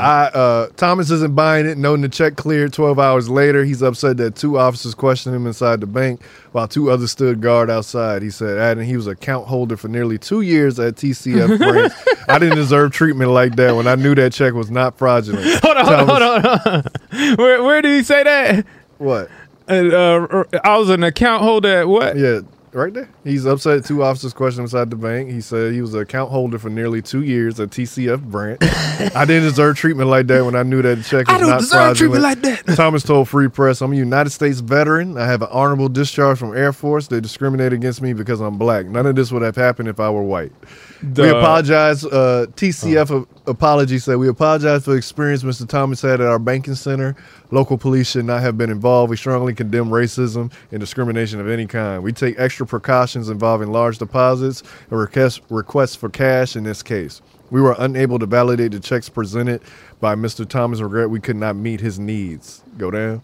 G: I uh, Thomas isn't buying it, noting the check cleared 12 hours later. He's upset that two officers questioned him inside the bank while two others stood guard outside. He said, adding he was a account holder for nearly two years at TCF branch. [LAUGHS] I didn't deserve treatment like that when I knew that check was not fraudulent. [LAUGHS]
A: Hold on, hold on,
G: Thomas-
A: hold on, hold on. Where, where did he say that?
G: What?
A: And, uh, I was an account holder at what?
G: Yeah, right there. He's upset two officers questioned him inside the bank. He said he was an account holder for nearly two years at TCF branch. [LAUGHS] I didn't deserve treatment like that when I knew that check was
A: I don't
G: not
A: deserve treatment like that. [LAUGHS]
G: Thomas told Free Press, I'm a United States veteran. I have an honorable discharge from Air Force. They discriminate against me because I'm black. None of this would have happened if I were white. We apologize. Uh, TCF a- apology said, We apologize for the experience Mr. Thomas had at our banking center. Local police should not have been involved. We strongly condemn racism and discrimination of any kind. We take extra precautions involving large deposits and request, requests for cash in this case. We were unable to validate the checks presented by Mr. Thomas. Regret we could not meet his needs. Go down.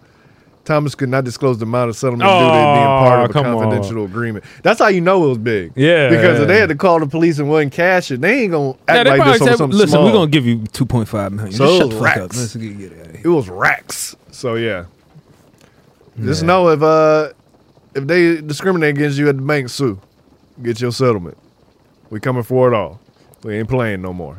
G: Thomas could not disclose the amount of settlement due to being part
A: Oh,
G: of a
A: come on.
G: confidential agreement. That's how you know it was big.
A: Yeah.
G: Because if they had to call the police and wouldn't cash it, they ain't gonna act
A: they
G: like this
A: said,
G: something
A: listen,
G: small.
A: we're going to give you 2.5 million.
G: So
A: Just
G: it
A: shut
G: was
A: the fuck up.
G: racks.
A: Let's get, get out of here.
G: It was racks. So yeah. Just know if uh if they discriminate against you at the bank, sue. Get your settlement. We coming for it all. We ain't playing no more.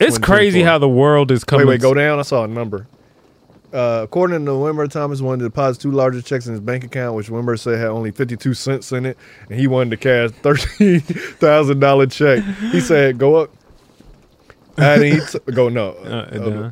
A: It's crazy how the world is coming.
G: Wait, wait, go down. I saw a number. Uh, according to Wimber, Thomas wanted to deposit two larger checks in his bank account, which Wimber said had only 52 cents in it, and he wanted to cash $13,000 check. He said, go up. And he t- go, no.
A: Uh,
G: Uh,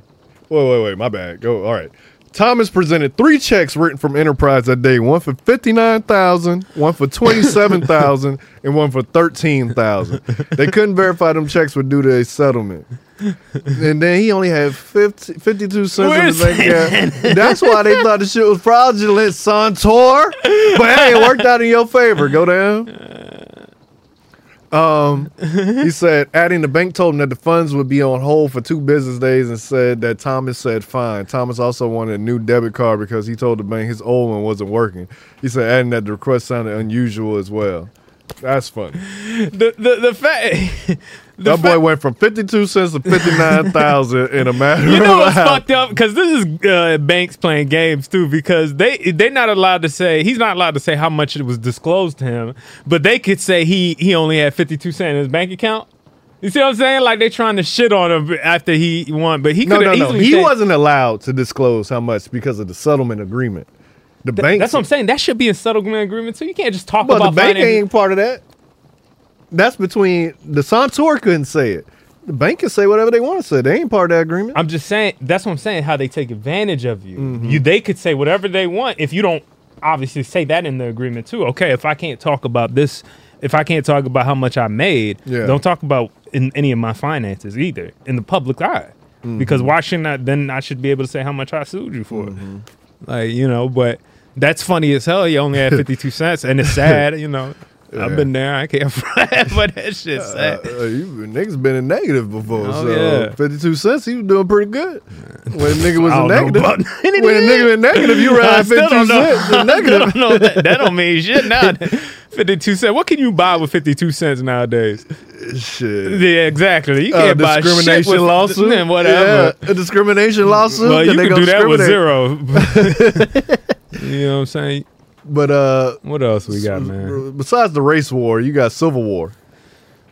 G: wait, wait, wait, my bad. Go, all right. Thomas presented three checks written from Enterprise that day. One for fifty nine thousand, one for twenty seven thousand, [LAUGHS] and one for thirteen thousand. They couldn't verify them checks were due to a settlement. And then he only had 50, 52 cents in his bank account. That's why they thought the shit was fraudulent, Sauntore. But hey, it worked out in your favor. Go down. Um, he said, adding the bank told him that the funds would be on hold for two business days and said that Thomas said fine. Thomas also wanted a new debit card because he told the bank his old one wasn't working. He said, adding that the request sounded unusual as well. That's funny.
A: The the the fact
G: that boy went from 52 cents to 59,000 in a matter
A: You know what's fucked up? Because this is uh, Banks playing games too. Because they they're not allowed to say he's not allowed to say how much it was disclosed to him, but they could say he he only had fifty two cents in his bank account. You see what I'm saying? Like they're trying to shit on him after he won, but he
G: No, no, no. He
A: said-
G: wasn't allowed to disclose how much because of the settlement agreement. The
A: Th-
G: bank.
A: That's what I'm saying. That should be a settlement agreement too. You can't just talk
G: But
A: about
G: the bank
A: finances.
G: ain't part of that. That's between the Sauntore couldn't say it. The bank can say whatever they want to say. They ain't part of that agreement.
A: I'm just saying that's what I'm saying. How they take advantage of you.
G: Mm-hmm.
A: You they could say whatever they want if you don't obviously say that in the agreement too. Okay, if I can't talk about this, if I can't talk about how much I made,
G: Yeah.
A: don't talk about in any of my finances either in the public eye.
G: Mm-hmm.
A: Because why shouldn't I? Then I should be able to say how much I sued you for.
G: Mm-hmm.
A: Like you know, but that's funny as hell. You only had [LAUGHS] 52 cents, and it's sad. You know,
G: Yeah.
A: I've been there. I can't [LAUGHS] front, but that shit's
G: Uh,
A: sad.
G: uh, you, niggas been in negative before,
A: Oh,
G: so
A: yeah.
G: 52 cents, he was doing pretty good. When a nigga was in negative, when a nigga in negative, you [LAUGHS]
A: ride
G: 52
A: don't
G: cents in [LAUGHS] negative.
A: don't know that, that don't mean shit now. 52 cents. What can you buy with 52 cents nowadays?
G: Shit.
A: Yeah, exactly. You
G: Uh,
A: can't buy shit
G: discrimination
A: with,
G: lawsuit,
A: Man, whatever.
G: Yeah, a discrimination lawsuit.
A: Well, you can do that with zero. you know what I'm saying?
G: But uh,
A: What else we got, man?
G: besides the race war, you got civil war.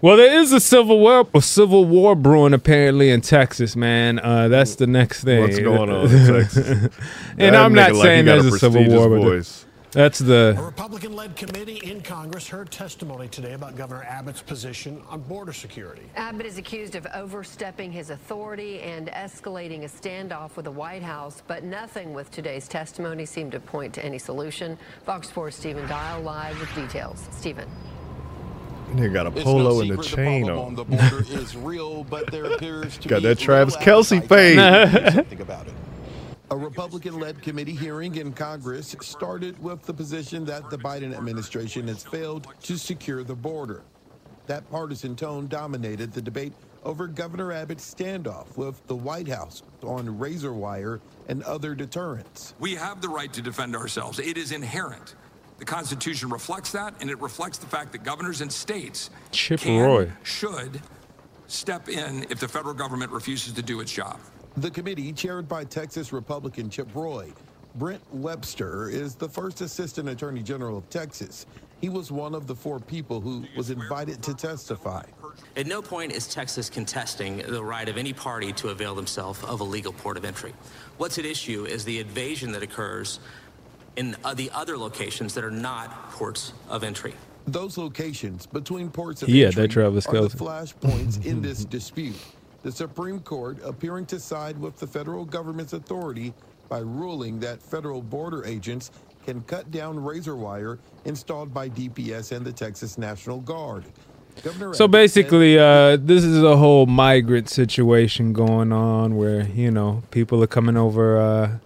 A: Well, there is a civil war, a civil war brewing apparently in Texas, man. Uh, that's the next thing.
G: What's going on in [LAUGHS] Texas?
A: and
G: That
A: I'm not
G: like
A: saying there's
G: a
A: a civil war, but
G: voice.
A: That's
K: A
A: the
K: Republican-led committee in Congress heard testimony today about Governor Abbott's position on border security.
L: Abbott is accused of overstepping his authority and escalating a standoff with the White House, but nothing with today's testimony seemed to point to any solution. Fox 4's Stephen Dial live with details. Stephen.
G: They got a polo
M: no
G: and the chain
M: problem
G: on.
M: on the border is [LAUGHS] real, but there appears to
G: Got
M: be
G: that Travis
M: little
G: Kelce
M: appetite to do
G: fade. [LAUGHS]
M: something about it. A Republican-led committee hearing in Congress started with the position that the Biden administration has failed to secure the border. That partisan tone dominated the debate over Governor Abbott's standoff with the White House on razor wire and other deterrents.
N: We have the right to defend ourselves. It is inherent. The Constitution reflects that, and it reflects the fact that governors and states
A: Chip
N: can,
A: Roy.
N: should step in if the federal government refuses to do its job.
M: The committee, chaired by Texas Republican Chip Roy, Brent Webster is the first Assistant Attorney General of Texas. He was one of the four people who was invited to testify.
O: At no point is Texas contesting the right of any party to avail themselves of a legal port of entry. What's at issue is the invasion that occurs in uh, the other locations that are not ports of entry.
M: Those locations between ports of
A: Yeah,
M: entry
A: that Travis
M: are the
A: Kelce.
M: flashpoints in this dispute. [LAUGHS] The Supreme Court appearing to side with the federal government's authority by ruling that federal border agents can cut down razor wire installed by DPS and the Texas National Guard. Governor
A: So basically, uh, this is a whole migrant situation going on where you know people are coming over, uh,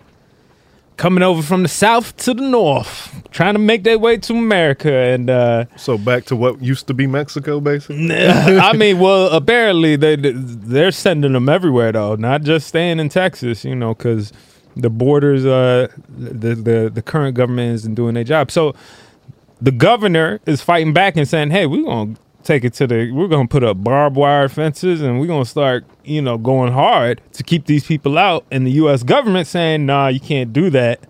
A: coming over from the south to the north, trying to make their way to America, and uh,
G: So back to what used to be Mexico, basically. [LAUGHS]
A: I mean, well, apparently they they're sending them everywhere though, not just staying in Texas, you know, because the borders, uh, the the the current government isn't doing their job. So the governor is fighting back and saying, "Hey, we're gonna take it to the, we're gonna put up barbed wire fences, and we're gonna start, you know, going hard to keep these people out." And the U.S. government saying, "Nah, you can't do that."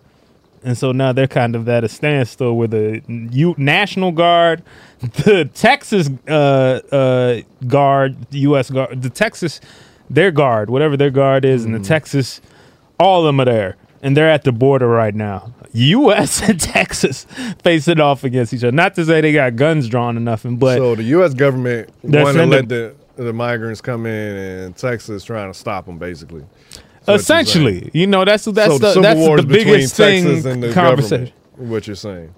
A: And so now they're kind of at a standstill with the U- National Guard, [LAUGHS] the Texas uh, uh, Guard, the U.S. Guard, the Texas, their guard, whatever their guard is, and the Texas, all of them are there. And they're at the border right now. U.S. [LAUGHS] and Texas facing off against each other. Not to say they got guns drawn or nothing, but
G: so the U.S. government
A: They're
G: to let the the migrants come in, and Texas trying to stop them, basically.
A: Essentially, you know, that's that's
G: so
A: the,
G: civil
A: that's the biggest thing
G: the
A: conversation.
G: What you're saying?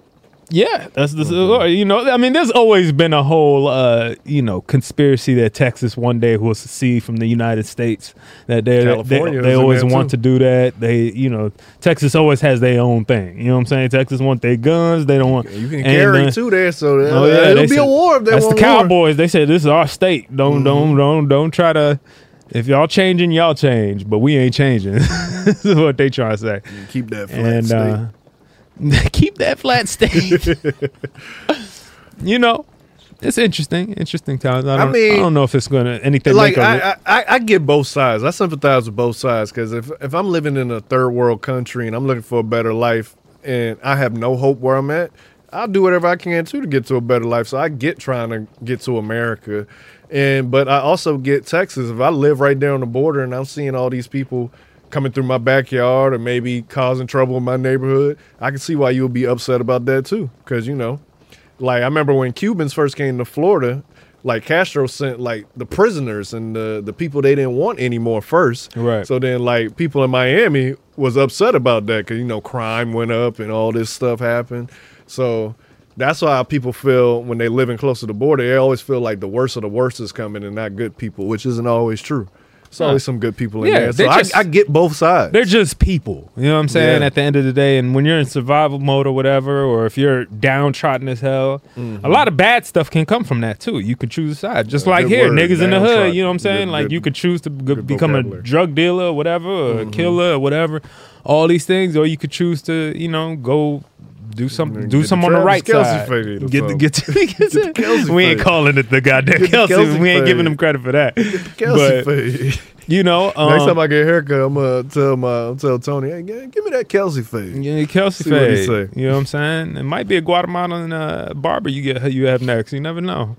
A: Yeah, that's the you know. I mean, there's always been a whole uh, you know conspiracy that Texas one day will secede from the United States. That they they, they always want
G: too.
A: to do that. They you know Texas always has their own thing. You know what I'm saying? Texas want their guns. They don't want
G: You can
A: and,
G: carry
A: uh,
G: two there, so uh,
A: Oh yeah,
G: it'll be a war if they
A: That's the
G: want war. Mm-hmm.
A: Cowboys. They said this is our state. Don't don't don't don't try to. If y'all changing, y'all change, but we ain't changing. [LAUGHS] this is what they trying to say.
G: Keep that flat
A: and
G: state.
A: uh, [LAUGHS] keep that flat state. [LAUGHS] you know, it's interesting. Interesting times. I
G: I
A: don't, I,
G: mean,
A: don't know if it's gonna anything
G: like. I, I, I get both sides. I sympathize with both sides because if if I'm living in a third world country and I'm looking for a better life and I have no hope where I'm at, I'll do whatever I can too to get to a better life. So I get trying to get to America, and but I also get Texas. If I live right there on the border and I'm seeing all these people coming through my backyard or maybe causing trouble in my neighborhood, I can see why you would be upset about that too. Because you know, like I remember when Cubans first came to Florida, like Castro sent like the prisoners and the the people they didn't want anymore first.
A: Right.
G: So then like people in Miami was upset about that because you know crime went up and all this stuff happened. So that's why people feel when they living close to the border, they always feel like the worst of the worst is coming and not good people, which isn't always true. It's always some good people in
A: Yeah,
G: there. So
A: they
G: I, I get both sides.
A: They're just people. You know what I'm saying?
G: Yeah.
A: At the end of the day, and when you're in survival mode or whatever, or if you're downtrodden as hell,
G: Mhm.
A: a lot of bad stuff can come from that too. You could choose a side, just
G: Uh,
A: like here,
G: word,
A: niggas in the hood. You know what I'm saying?
G: Good-
A: like
G: good-
A: you could choose to g- become
G: vocabulary.
A: a drug dealer or whatever, or a
G: Mhm.
A: killer or whatever. All these things, or you could choose to, you know, go. Do some,
G: Get
A: do
G: the
A: some on the right
G: Kelce
A: side. Get, the, get, the, [LAUGHS] get,
G: Get the Kelce
A: we ain't
G: fade.
A: calling it the goddamn
G: Get the Kelce.
A: We ain't giving him credit for that.
G: Kelce
A: But,
G: fade.
A: you know, [LAUGHS]
G: Next
A: um,
G: time I get a haircut, I'm gonna tell my tell Tony, hey, give me that Kelce fade.
A: Yeah, Kelce
G: See what
A: fade.
G: say.
A: You know what I'm saying? It might be a Guatemalan uh, barber you get you have next. You never know.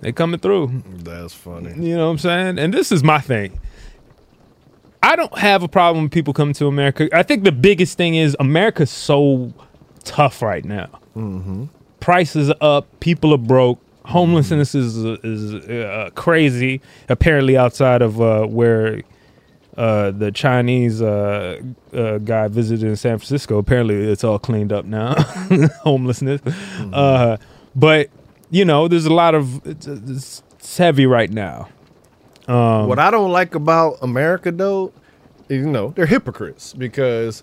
A: They coming through.
G: That's funny.
A: You know what I'm saying? And this is my thing. I don't have a problem with people coming to America. I think the biggest thing is America's so tough right now.
G: Mm-hmm.
A: Prices up, people are broke, homelessness is is uh, crazy. Apparently, outside of uh, where uh, the Chinese uh, uh, guy visited in San Francisco, apparently it's all cleaned up now. [LAUGHS] homelessness, uh, but you know, there's a lot of it's, it's, it's heavy right now. Um,
G: what I don't like about America, though, is, you know, they're hypocrites because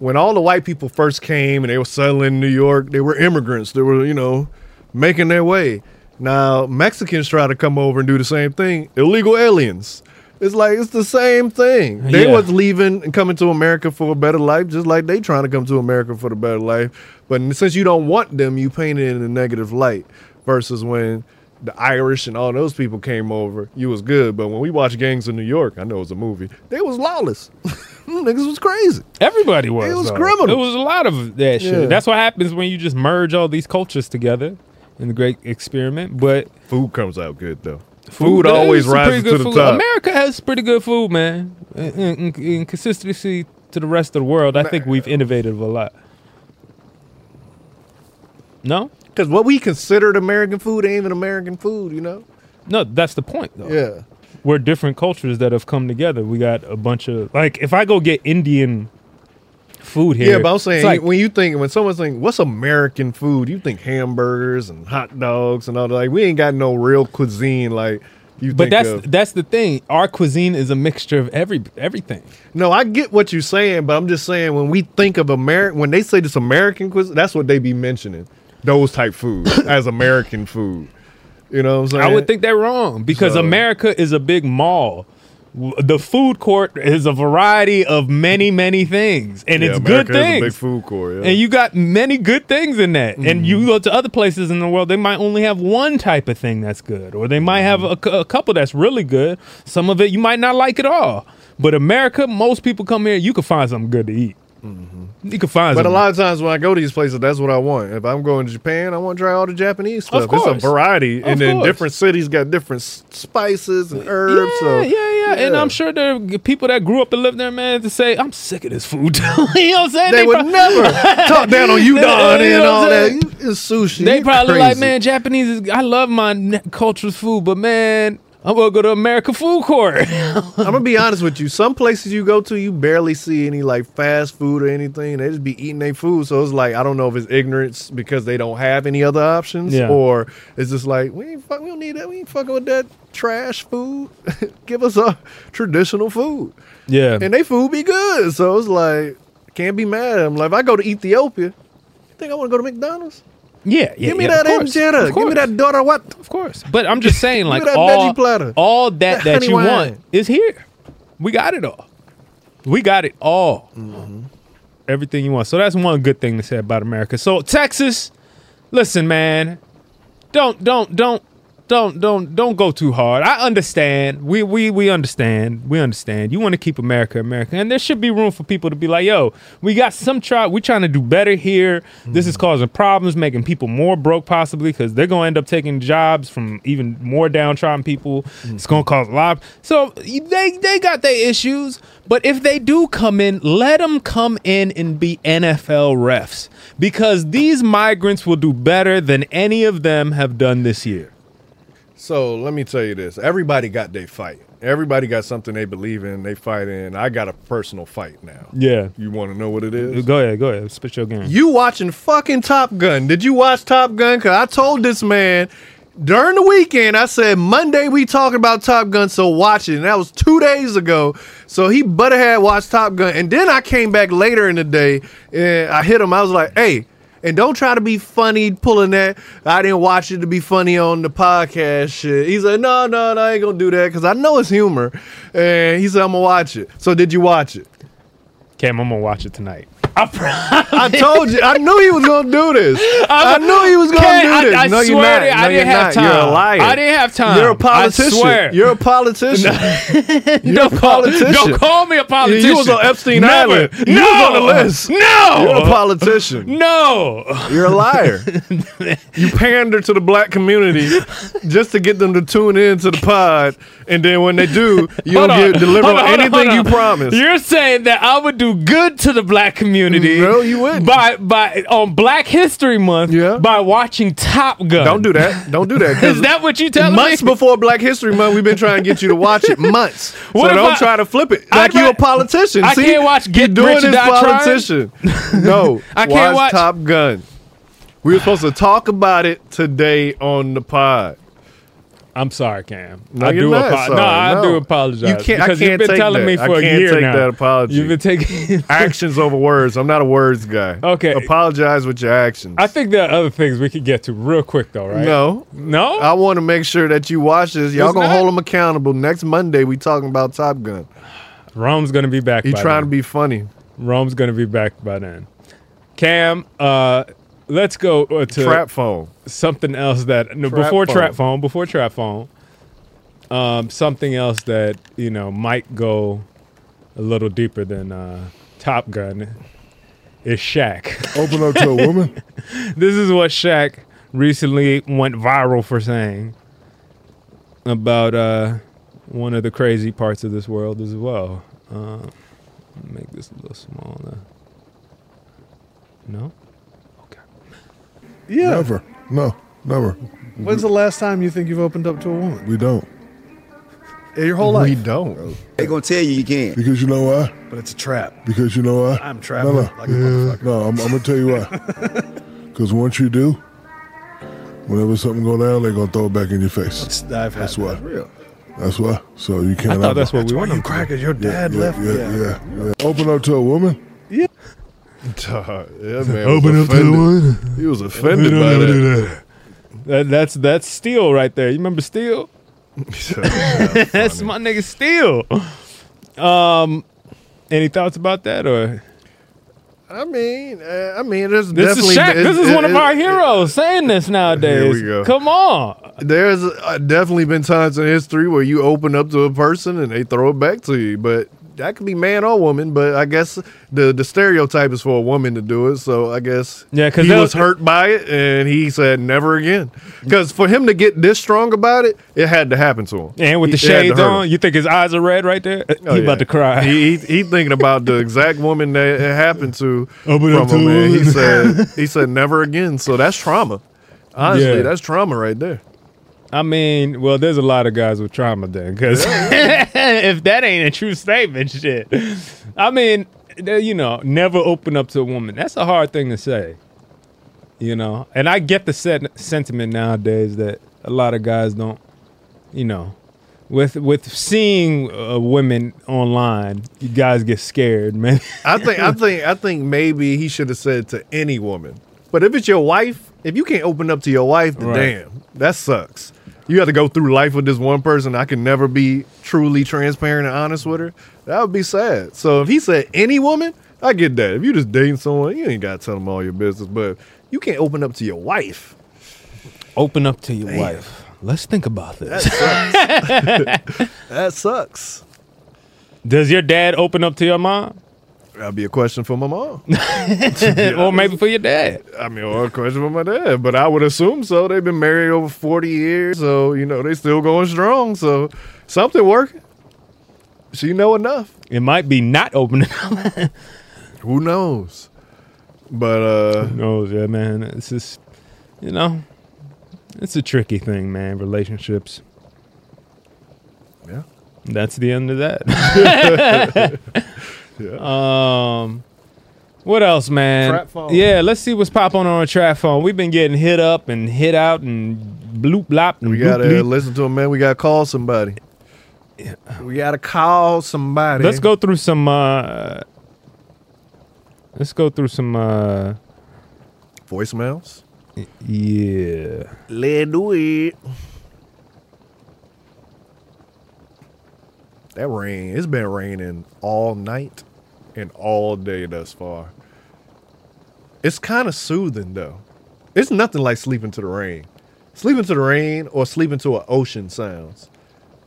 G: when all the white people first came and they were settling in New York, they were immigrants. They were, you know, making their way. Now, Mexicans try to come over and do the same thing. Illegal aliens. It's like it's the same thing. They
A: Yeah.
G: was leaving and coming to America for a better life, just like they trying to come to America for the better life. But since you don't want them, you paint it in a negative light. Versus when the Irish and all those people came over, you was good. But when we watch Gangs of New York, I know it was a movie. They was lawless. [LAUGHS] Niggas was crazy.
A: Everybody was.
G: It was
A: though.
G: criminals.
A: It was a lot of that shit.
G: Yeah.
A: That's what happens when you just merge all these cultures together in the great experiment. But
G: food comes out good though. Food
A: is
G: always rises
A: good
G: to the
A: food.
G: top.
A: America has pretty good food, man. In, in, in consistency to the rest of the world, I think we've innovated a lot. No,
G: because what we considered American food ain't even American food. You know.
A: No, that's the point, though.
G: Yeah.
A: We're different cultures that have come together. We got a bunch of like if I go get Indian food here.
G: Yeah, but I'm saying
A: like,
G: when you think when someone's saying what's American food, you think hamburgers and hot dogs and all that. Like we ain't got no real cuisine like you
A: but
G: think
A: that's
G: of.
A: that's the thing. Our cuisine is a mixture of every everything.
G: No, I get what you're saying, but I'm just saying when we think of American, when they say this American cuisine, that's what they be mentioning. Those type food [LAUGHS] as American food. You know what I'm saying?
A: I would think they're wrong because
G: So-
A: America is a big mall. The food court is a variety of many, many things, and
G: Yeah,
A: it's
G: America
A: good
G: is a
A: things.
G: big food court, yeah.
A: And you got many good things in that. And
G: Mm-hmm.
A: you go to other places in the world, they might only have one type of thing that's good, or they might have a,
G: Mm-hmm.
A: cou- a couple that's really good. Some of it you might not like at all. But America, most people come here, you can find something good to eat. You can find
G: Mm-hmm. But a lot of times when I go to these places, that's what I want. If I'm going to Japan, I want to try all the Japanese stuff. It's a variety,
A: Of
G: and then
A: course.
G: different cities got different spices and herbs. so
A: yeah, yeah, And I'm sure there are people that grew up and lived there, man, to say, I'm sick of this food. [LAUGHS] you know what I'm saying?
G: They would
A: prob-
G: never talk down on
A: You [LAUGHS] know
G: and all that. It's sushi.
A: They probably
G: crazy.
A: like, man, Japanese is, I love my culture's food, but man, I'm gonna go to American food court. [LAUGHS]
G: I'm gonna be honest with you. Some places you go to, you barely see any like fast food or anything. They just be eating their food. So it's like I don't know if it's ignorance because they don't have any other options,
A: Yeah.
G: or it's just like we ain't fuck, we don't need that. We ain't fucking with that trash food. [LAUGHS] Give us a traditional food.
A: Yeah.
G: and they food be good. So it's like can't be mad at them. Like if I go to Ethiopia, you think I want to go to McDonald's?
A: Yeah, yeah.
G: Give me
A: yeah,
G: that injera. Give me that daughter what?
A: Of course. But I'm just [LAUGHS] saying, like
G: that
A: all,
G: veggie platter.
A: all that
G: That
A: that you
G: wine.
A: want is here. We got it all. We got it all.
G: Mm-hmm.
A: Everything you want. So that's one good thing to say about America. So Texas, listen, man, don't don't don't don't don't don't go too hard. I understand. We we we understand. We understand. You want to keep America America, and there should be room for people to be like, "Yo, we got some try. We're trying to do better here. This is mm-hmm. causing problems, making people more broke possibly because they're gonna end up taking jobs from even more downtrodden people. Mm-hmm. It's gonna cause a lot. So they they got their issues, but if they do come in, let them come in and be NFL refs because these migrants will do better than any of them have done this year.
G: So let me tell you this: everybody got their fight. Everybody got something they believe in. They fight in. I got a personal fight now.
A: Yeah.
G: You want to know what it is?
A: Go ahead, go ahead. Spit your game.
G: You watching fucking Top Gun? Did you watch Top Gun? Cause I told this man during the weekend. I said Monday we talking about Top Gun, so watch it. And that was two days ago. So he butterhead watched Top Gun. And then I came back later in the day and I hit him. I was like, hey. And don't try to be funny pulling that. I didn't watch it to be funny on the podcast shit. He's like, no, no, no, I ain't gonna do that because I know it's humor. And he said, I'm gonna watch it. So did you watch it?
A: Cam, I'm gonna watch it tonight.
G: I told you. I knew he was gonna do this. [LAUGHS] I knew he was gonna
A: Ken,
G: do this.
A: I
G: no, you're
A: swear
G: not.
A: to you, I
G: no,
A: didn't
G: you're
A: have
G: not. You're a
A: time.
G: liar.
A: I didn't have time.
G: You're a politician.
A: swear.
G: You're a politician. [LAUGHS] You're a politician.
A: Don't call me a politician.
G: You was on Epstein
A: Never.
G: Island. You
A: no.
G: was on the list.
A: No.
G: You're a politician.
A: No.
G: You're a liar. [LAUGHS] you pander to the black community just to get them to tune in to the pod, and then when they do, you
A: Hold
G: don't
A: on.
G: get deliver on
A: on, on,
G: anything
A: hold
G: you
A: on.
G: promise.
A: You're saying that I would do good to the black community.
G: No, mm, you wouldn't.
A: by by on Black History Month Yeah. by watching Top Gun.
G: Don't do that. Don't do that. [LAUGHS]
A: Is that what you telling
G: months
A: me?
G: before Black History Month, we've been trying to get you to watch it. Months. [LAUGHS]
A: What
G: so don't
A: I-
G: try to flip it like you a politician.
A: I
G: See?
A: can't watch
G: You're
A: Get
G: doing
A: Rich or
G: this politician. [LAUGHS] no,
A: I can't watch-
G: Top Gun. We were supposed to talk about it today on the pod.
A: I'm sorry, Cam.
G: No,
A: I do
G: not
A: apo-
G: sorry.
A: No, I
G: No.
A: do apologize.
G: You can't.
A: because
G: I can't
A: you've been
G: take
A: telling
G: that.
A: me for
G: I
A: a
G: can't
A: year
G: take
A: now.
G: that apology.
A: You've been taking [LAUGHS]
G: actions over words. I'm not a words guy.
A: Okay.
G: Apologize with your actions.
A: I think there are other things we could get to real quick, though, right?
G: No.
A: No?
G: I want to make sure that you watch this. Y'all
A: It's
G: gonna
A: not-
G: hold them accountable. Next Monday, we talking about Top Gun.
A: Rome's gonna be back.
G: He
A: by
G: trying
A: then.
G: to be funny.
A: Rome's gonna be back by then. Cam, uh, let's go uh, to
G: Trap phone.
A: Something else that no,
G: Trap
A: before
G: phone.
A: trap phone, before trap phone. Um, something else that you know might go a little deeper than uh, Top Gun is Shaq. [LAUGHS]
P: Open up to a woman? [LAUGHS]
A: this is what Shaq recently went viral for saying about uh, one of the crazy parts of this world as well. Uh, make this a little smaller. No.
P: Yeah. Never. No, never.
Q: When's the last time you think you've opened up to a woman?
P: We don't.
Q: Yeah, your whole life.
G: We don't.
R: They gonna tell you you can't.
P: Because you know why?
Q: But it's a trap.
P: Because you know why?
Q: I'm trapped
P: No, no.
Q: like a.
P: No, I'm, I'm gonna tell you why. [LAUGHS] Because once you do, whenever something go down, they're gonna throw it back in your face.
Q: I've had
P: That's why.
Q: that. Real.
P: That's why. So you can't.
A: I thought that's what
Q: That's
A: we
Q: why
A: wanted.
Q: you crackers. Your dad
P: yeah,
Q: left.
P: Yeah, yeah, yeah. Open up to a woman.
Q: Yeah. [LAUGHS]
G: yeah, man.
P: Open
G: was
P: up to the one.
G: He was offended
A: No,
G: by
A: no,
G: that.
A: no, no. That, that's that's Steel right there. You remember Steel? [LAUGHS] that's my nigga Steel. Um, any thoughts about that or?
G: I mean, uh, I mean, there's
A: This
G: definitely
A: is Shaq.
G: it-
A: This is
G: it-
A: one of
G: it-
A: our heroes saying this nowadays.
G: Here we go.
A: Come on.
G: There's uh, definitely been times in history where you open up to a person and they throw it back to you, but that could be man or woman. But I guess the the stereotype is for a woman to do it, so I guess
A: yeah, because
G: he was
A: was-
G: hurt by it and he said never again. Because for him to get this strong about it, it had to happen to him.
A: And with the
G: to
A: shades
G: hurt him.
A: on, you think his eyes are red right there?
G: Oh,
A: he
G: yeah.
A: about to cry.
G: He, he he thinking about the exact woman that it happened to
A: Open
G: from him, and he [LAUGHS] said he said never again. So that's trauma. Honestly,
A: Yeah.
G: that's trauma right there.
A: I mean, well, there's a lot of guys with trauma then, because [LAUGHS] [LAUGHS] if that ain't a true statement, shit. I mean, you know, never open up to a woman. That's a hard thing to say, you know. And I get the set- sentiment nowadays that a lot of guys don't, you know, with with seeing uh, women online, you guys get scared, man.
G: I think I [LAUGHS] think I think maybe he should have said to any woman. But if it's your wife, if you can't open up to your wife, then
A: Right.
G: damn, that sucks. You got to go through life with this one person. I can never be truly transparent and honest with her. That would be sad. So if he said any woman, I get that. If you just dating someone, you ain't got to tell them all your business. But you can't open up to your wife.
A: open up to your
G: Damn.
A: wife. Let's think about this.
G: That sucks. [LAUGHS] that sucks.
A: Does your dad open up to your mom?
G: That'd be a question for my mom. [LAUGHS]
A: or maybe for your dad.
G: I mean, or a question for my dad, but I would assume so. They've been married over 40 years, so, you know, they still going strong. So something working. She know enough.
A: It might be not opening up. [LAUGHS]
G: Who knows? But, uh,
A: Who knows, yeah, man. It's just, you know, it's a tricky thing, man. Relationships.
G: Yeah.
A: That's the end of that. [LAUGHS]
G: Yeah.
A: Um, what else, man?
G: Trap phone.
A: Yeah, let's see what's popping on our trap phone. We've been getting hit up and hit out and bloop blop and
G: we
A: bloop
G: got to
A: bleep.
G: listen to him, man. We got to call somebody. We got to call somebody.
A: Let's go through some. uh Let's go through some. uh
G: Voicemails?
A: Yeah.
G: Let's do it. That rain, it's been raining all night and all day thus far. It's kind of soothing though. It's nothing like sleeping to the rain. Sleeping to the rain or sleeping to an ocean sounds.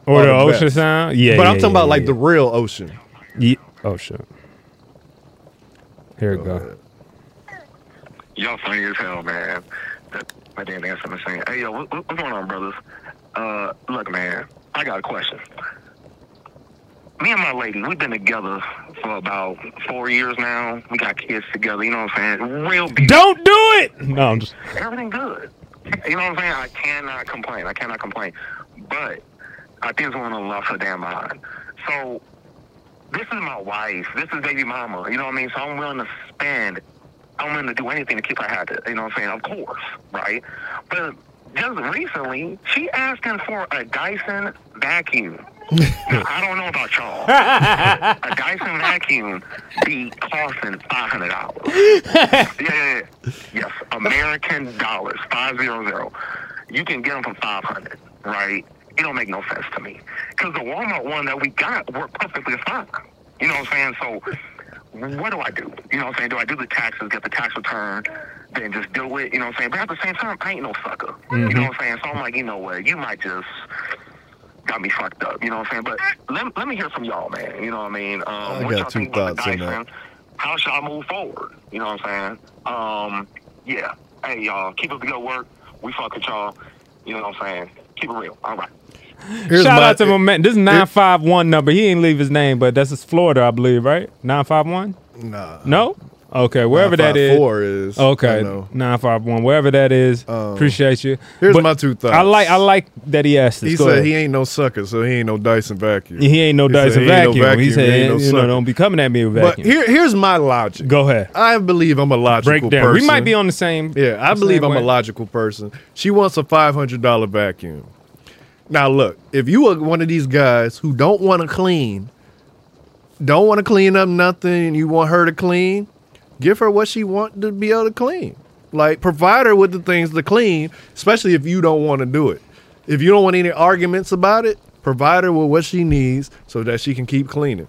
A: Or
G: are
A: the
G: the
A: ocean
G: best.
A: sound? Yeah,
G: But I'm talking
A: yeah,
G: about like
A: yeah.
G: the real ocean.
A: Yeah. Oh shit. Here we go.
S: Y'all funny as hell, man. That- My dad answered me saying, "Hey, yo, what, what- what's going on, brothers? Uh, look, man, I got a question. Me and my lady, we've been together for about four years now. We got kids together. You know what I'm saying? Real beautiful.
A: Don't do it. No, I'm just.
S: Everything good. You know what I'm saying? I cannot complain. I cannot complain. But I just want to lost her damn mind. So this is my wife. This is baby mama. You know what I mean? So I'm willing to spend. I'm willing to do anything to keep her happy. You know what I'm saying? Of course, right? But just recently, she asking for a Dyson vacuum. Now, I don't know about y'all. [LAUGHS] a Dyson vacuum be costing five hundred dollars. yeah, yeah, yeah. Yes, American dollars, five zero zero. You can get them for five hundred, right? It don't make no sense to me because the Walmart one that we got worked perfectly fine. You know what I'm saying? So, what do I do? You know what I'm saying? Do I do the taxes, get the tax return, then just do it? You know what I'm saying? But at the same time, I ain't no sucker. You
T: Mhm.
S: know what I'm saying? So I'm like, you know what? You might just got me fucked up. You know what I'm saying? But let, let me hear from y'all, man. You know what I mean? Um,
Q: I
S: what
Q: got
S: y'all
Q: two
S: think about the
Q: thoughts on
S: Dyson?
Q: that.
S: How should I move forward? You know what I'm saying? Um, yeah. Hey, y'all, keep up the good work. We fuck with y'all. You know what I'm saying? Keep it real. All right.
A: Shout out to my man. This is nine five one number. He didn't leave his name, but that's his Florida, I believe, right? Nine five one.
G: Nah.
A: No. Okay, wherever that is.
G: 954 is,
A: Okay,
G: know.
A: nine five one. Wherever that is. Um, appreciate you.
G: Here's
A: But
G: my two thoughts.
A: I like. I like that he asked this.
G: He
A: Go
G: said
A: ahead.
G: he ain't no sucker, so he ain't no Dyson vacuum.
A: He ain't no
G: He
A: Dyson
G: he ain't no
A: vacuum. He said,
G: he no
A: you know, don't be coming at me with
G: But
A: vacuum.
G: here, here's my logic.
A: Go ahead.
G: I believe I'm a logical person.
A: We might be on the same.
G: Yeah, I believe I'm
A: way.
G: a logical person. She wants a five hundred dollar vacuum. Now look, if you are one of these guys who don't want to clean, don't want to clean up nothing, and you want her to clean, give her what she want to be able to clean. Like provide her with the things to clean, especially if you don't want to do it. If you don't want any arguments about it, provide her with what she needs so that she can keep cleaning.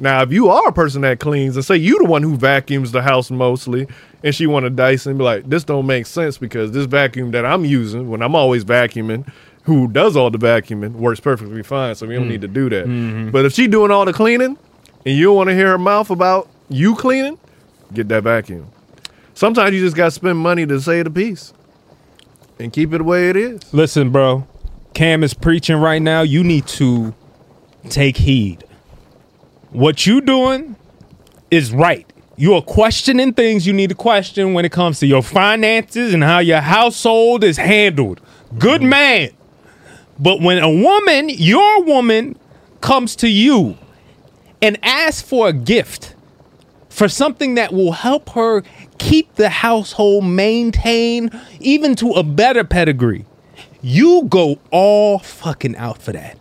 G: Now, if you are a person that cleans, and say you the one who vacuums the house mostly, and she want to dice and be like, this don't make sense because this vacuum that I'm using when I'm always vacuuming, who does all the vacuuming, works perfectly fine. So we don't
A: Mm.
G: need to do that.
A: Mhm.
G: But if she doing all the cleaning, and you don't want to hear her mouth about you cleaning, get that vacuum. Sometimes you just got to spend money to say the piece, and keep it the way it is.
A: Listen, bro. Cam is preaching right now. You need to take heed. What you doing is right. You are questioning things you need to question when it comes to your finances and how your household is handled. Good mm-hmm. man. But when a woman, your woman, comes to you and asks for a gift for something that will help her keep the household maintained even to a better pedigree, you go all fucking out for that.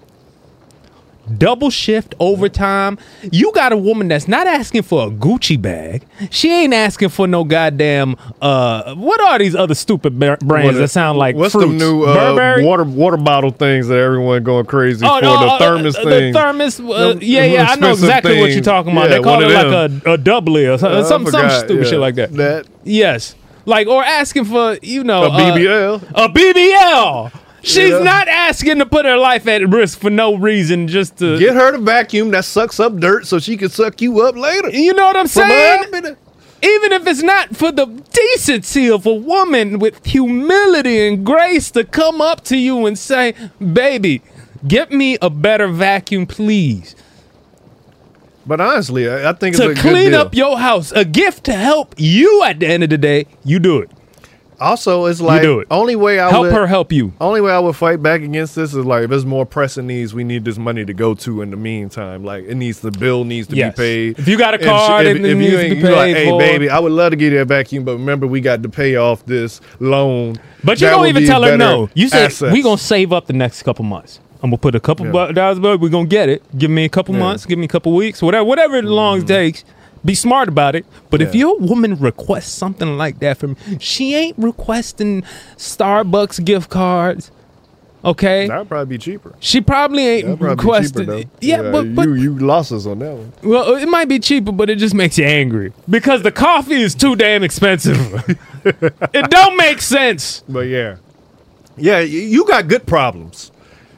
A: Double shift overtime. You got a woman that's not asking for a Gucci bag. She ain't asking for no goddamn uh what are these other stupid brands
G: What-
A: that sound like
G: what's
A: fruits?
G: the new uh,
A: Burberry?
G: water water bottle things that everyone going crazy
A: Oh,
G: for?
A: no,
G: the
A: uh,
G: thermos
A: uh,
G: thing.
A: The thermos, uh,
G: Them-
A: yeah, yeah, I know exactly what you're talking about.
G: Yeah,
A: they call it like a, a doubly or some,
G: Uh,
A: some, some stupid
G: yeah.
A: shit like that.
G: That
A: yes, like or asking for you know
G: A BBL.
A: uh, a BBL. She's
G: Yeah.
A: not asking to put her life at risk for no reason, just to
G: Get her the vacuum that sucks up dirt so she can suck you up later.
A: You know what I'm saying? Even if it's not for the decency of a woman with humility and grace to come up to you and say, "Baby, get me a better vacuum, please."
G: But honestly, I, think it's
A: to
G: a good
A: clean up your house, a gift to help you at the end of the day, you do it.
G: Also, it's like
A: do it.
G: only way I
A: Help
G: would,
A: her help you.
G: Only way I would fight back against this is like if there's more pressing needs, we need this money to go to in the meantime. Like it needs the bill needs to
A: Yes.
G: be paid.
A: If you got a card,
G: if,
A: it
G: if you
A: to
G: ain't you like, hey
A: for."
G: baby, I would love to get you that vacuum, but remember we got to pay off this loan.
A: But you
G: That
A: don't even tell her no. You say
G: assets.
A: we gonna save up the next couple months. I'm gonna put a couple
G: Yeah.
A: dollars, but we're gonna get it. Give me a couple
G: Yeah. Mm-hmm.
A: months, give me a couple weeks, whatever, whatever the long takes. Be smart about it. But if your woman requests something like that from she ain't requesting Starbucks gift cards. Okay,
G: That'd probably be cheaper.
A: she probably ain't
G: That'd probably be
A: requesting.
G: cheaper, though.
A: yeah, but, but
G: you you lost us on that one.
A: well, uh, it might be cheaper, but it just makes you angry because the coffee is too damn expensive. [LAUGHS] it don't make sense.
G: But yeah, yeah, you got good problems.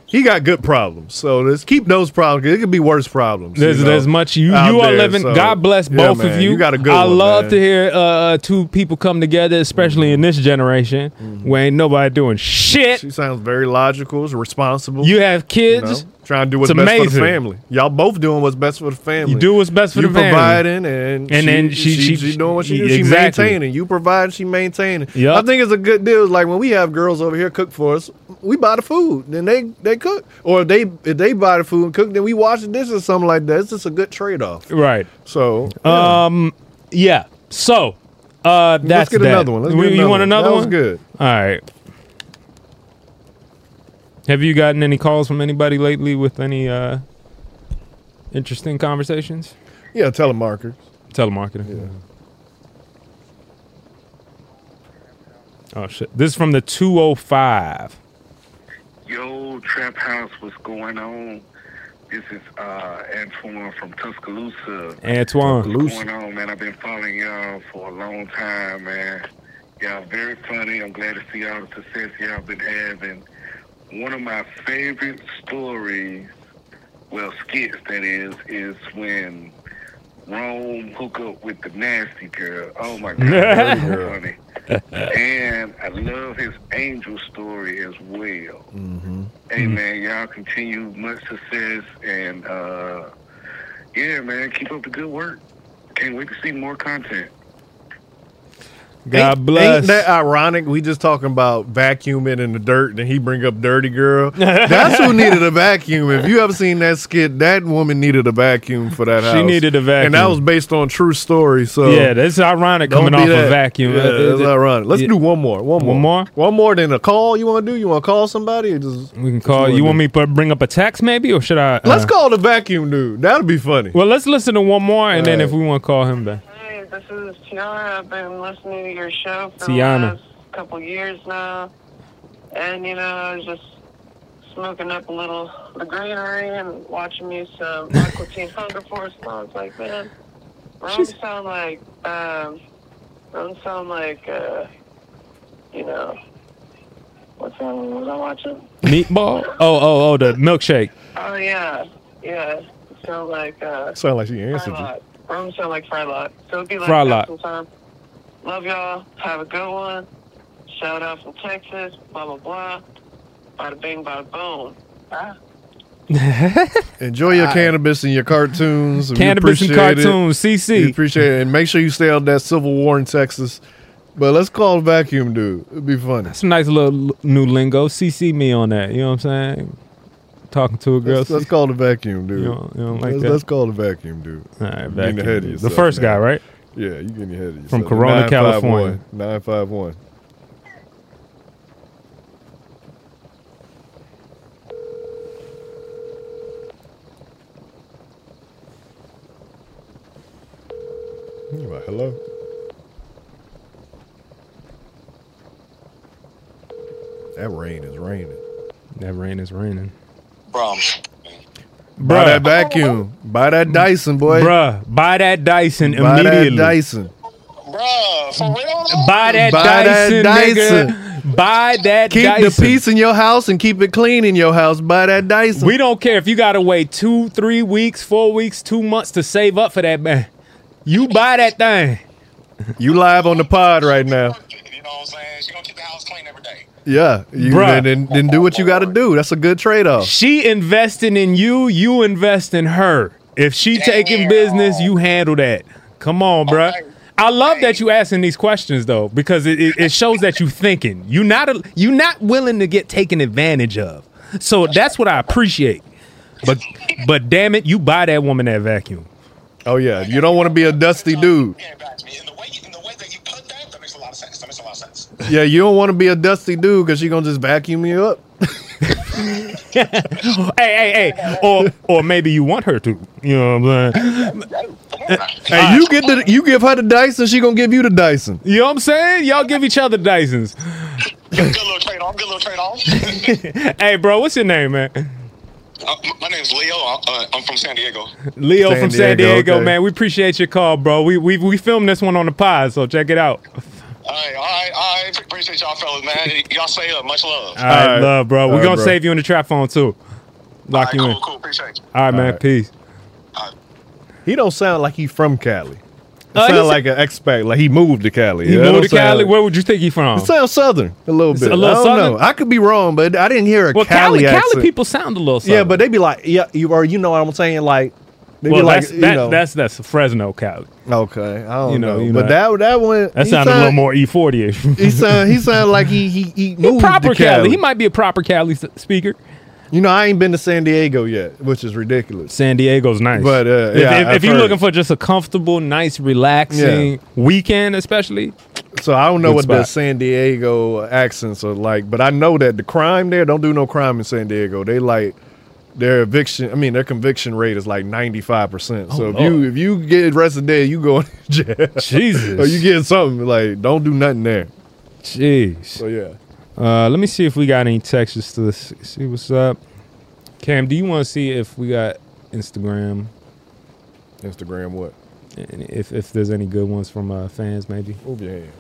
G: He got good problems. So let's keep those problems. It could be worse problems.
A: There's
G: you know,
A: there's much you you are
G: there,
A: living.
G: so-
A: God bless
G: Yeah,
A: both
G: man,
A: of you.
G: You got a good
A: I
G: one,
A: love
G: man.
A: to hear uh, two people come together, especially in this generation where ain't nobody doing shit.
G: She sounds very logical, responsible.
A: You have kids.
G: know, Trying to do what's
A: It's
G: best for
A: amazing.
G: the family. Y'all both doing what's best for the family.
A: You do what's best for
G: you
A: the family.
G: providing and,
A: And
G: she,
A: then she-
G: she,
A: she-
G: she doing what she do.
A: exactly.
G: She maintaining. You provide, she maintaining.
A: Yup.
G: I think it's a good deal. Like when we have girls over here cook for us, we buy the food, then they they cook, or if they if they buy the food and cook, then we wash the dishes or something like that. It's just a good trade off.
A: Right.
G: So
A: Um. Yeah. So. Uh. That's
G: Let's get
A: that.
G: another one. Let's
A: We-
G: get
A: you
G: another
A: want another
G: That
A: one?
G: good.
A: All right. Have you gotten any calls from anybody lately with any uh interesting conversations?
G: yeah, telemarketers.
A: Telemarketing. Yeah. Oh shit! This is from the 205.
T: Yo, Trap House, what's going on? This is uh, Antoine from Tuscaloosa.
A: Antoine.
T: What's going on, man? I've been following y'all for a long time, man. Y'all very funny. I'm glad to see all the success y'all been having. One of my favorite stories, well, skits that is, is when Rome hook up with the nasty girl. Oh my God, [LAUGHS] that's funny. And I love his angel story as well.
G: Mm-hmm.
T: Hey man, y'all continue much success and uh yeah man, keep up the good work. Can't wait to see more content.
A: God
G: ain't,
A: bless.
G: Ain't that ironic? We just talking about vacuuming in the dirt, and he bring up dirty girl. [LAUGHS] That's who needed a vacuum. If you ever seen that skit, that woman needed a vacuum for that house.
A: She needed a vacuum.
G: and that was based on true story. So
A: yeah, that's ironic coming off
G: that.
A: a vacuum.
G: Yeah, that's ironic. Let's
A: yeah.
G: do one more. One more.
A: One more?
G: One more than a call. You want to do? You want to call somebody? Or just
A: We can call. You want me to bring up a text maybe, or should I?
G: Let's
A: uh,
G: call the vacuum dude. That'll be funny.
A: Well, let's listen to one more, and then
G: All
A: if we want to call him back.
R: This is Tiana. I've been listening to your show for
A: Tiana.
R: the last couple years now. And, you know, I was just smoking up a little the greenery and watching me some Aqua Teen [LAUGHS] Hunger Force. And I was like, man, Rome sound like, um, Rome sound like, uh, you know, what's that one was I watching?
A: Meatball? [LAUGHS] Oh, oh, oh, the milkshake.
R: Oh, yeah. Yeah. It sound like, uh,
G: Sound like she answered you.
R: Frylock. Rome sound like Frylock. So it'd be like
A: Frylock.
R: that sometime. Love y'all. Have a good one. Shout out from Texas. Blah blah blah. Bada bing, bada boom. Bye. [LAUGHS]
G: Enjoy your
A: I-
G: cannabis and your cartoons.
A: Cannabis and
G: appreciate it.
A: cartoons, CC.
G: We appreciate it. And make sure you stay out of that Civil War in Texas. But let's call the vacuum dude. It'd be funny.
A: Some nice little new lingo. CC me on that. You know what I'm saying? Talking to a girl.
G: Let's, call the vacuum dude.
A: You don't- you don't like
G: let's,
A: that?
G: let's call the vacuum dude.
A: All right, vacuum
G: getting ahead of yourself
A: The first
G: now.
A: guy, right?
G: Yeah, you getting ahead of yourself.
A: From Corona, California.
G: Nine five one. Hello. That rain is raining.
A: That rain is raining.
T: Bro.
G: Buy that vacuum. Buy that Dyson, boy.
A: Bruh, buy that Dyson
G: Buy
A: immediately.
G: that Dyson.
A: Buy that
G: Buy that
A: Dyson,
G: Dyson.
A: nigga. Buy that
G: Keep
A: Dyson.
G: the peace in your house and keep it clean in your house. Buy that Dyson.
A: We don't care if you gotta wait two, three weeks, four weeks, two months to save up for that man. You buy that thing.
G: You live on the pod right now. Yeah, you
A: Bruh.
G: then, then, then do what you got to do. That's a good trade off.
A: She investing in you, you invest in her. If she taking business, you handle that. Come on, bruh. I love that you asking these questions though, because it, it, it shows that you thinking. You not a, you not willing to get taken advantage of. So that's what I appreciate. But but damn it, you buy that woman that vacuum.
G: Oh yeah, you don't want to be a dusty dude. [LAUGHS] Yeah, you don't want to be a dusty dude because she gonna just vacuum you up. [LAUGHS]
A: hey, hey, hey. Or or maybe you want her to. You know what I'm saying? [LAUGHS]
G: Hey, you get the you give her the Dyson, she gonna give you the Dyson.
A: You know what I'm saying? Y'all give each other Dysons.
T: Good little trade off. Good little trade off.
A: hey, bro, what's your name, man?
T: Uh, m- my name's Leo. Uh, I'm from San Diego.
A: Leo
G: San
A: from San
G: Diego,
A: Diego,
G: okay.
A: man. We appreciate your call, bro. We we we filmed this one on the pod, so check it out.
T: All right, all right, all right. Appreciate y'all fellas, man. Y'all stay up. Much love.
A: All right,
G: right.
A: love, bro. We're
G: right,
A: gonna
G: bro.
A: save you in the trap phone too. Lock you in.
T: Cool, cool. Appreciate you.
A: All right, man.
G: right.
A: Peace.
G: He don't sound like he from Cali.
A: Uh, he
G: sound like an expat. Like he moved to Cali.
A: He
G: Yeah, that
A: moved to
G: don't sound-
A: Cali. Where would you think he from?
G: It sounds southern a little
A: It's
G: bit.
A: a little
G: I don't
A: southern?
G: know. I could be wrong, but I didn't hear a
A: well,
G: Cali,
A: Cali, Cali people sound a little.
G: Yeah, but they be like, yeah, you or you know what I'm saying, like they
A: well,
G: like,
A: that's
G: you
A: that,
G: know,
A: that's that's Fresno, Cali.
G: okay. I don't
A: You know,
G: know,
A: you
G: but
A: know.
G: that that one
A: That sounded a little more E40 ish.
G: He sound he sound like he he he [LAUGHS]
A: He proper
G: Cali.
A: Cali. He might be a proper Cali speaker.
G: You know, I ain't been to San Diego yet, which is ridiculous.
A: San Diego's nice.
G: But, uh,
A: if,
G: yeah,
A: if,
G: I've
A: if you're looking for just a comfortable, nice, relaxing weekend, especially,
G: So I don't know what the. San Diego accents are like, but I know that the crime there don't do no crime in San Diego. They like their eviction. I mean, their conviction rate is like ninety five percent. So
A: Oh,
G: if you if you get arrested there, you go [LAUGHS] to jail.
A: Jesus.
G: or you get something like don't do nothing there.
A: jeez.
G: So yeah.
A: Uh, let me see if we got any texts to see what's up. Cam, do you want to see if we got Instagram?
G: Instagram what?
A: And if if there's any good ones from uh, fans, maybe.
G: Move your hand.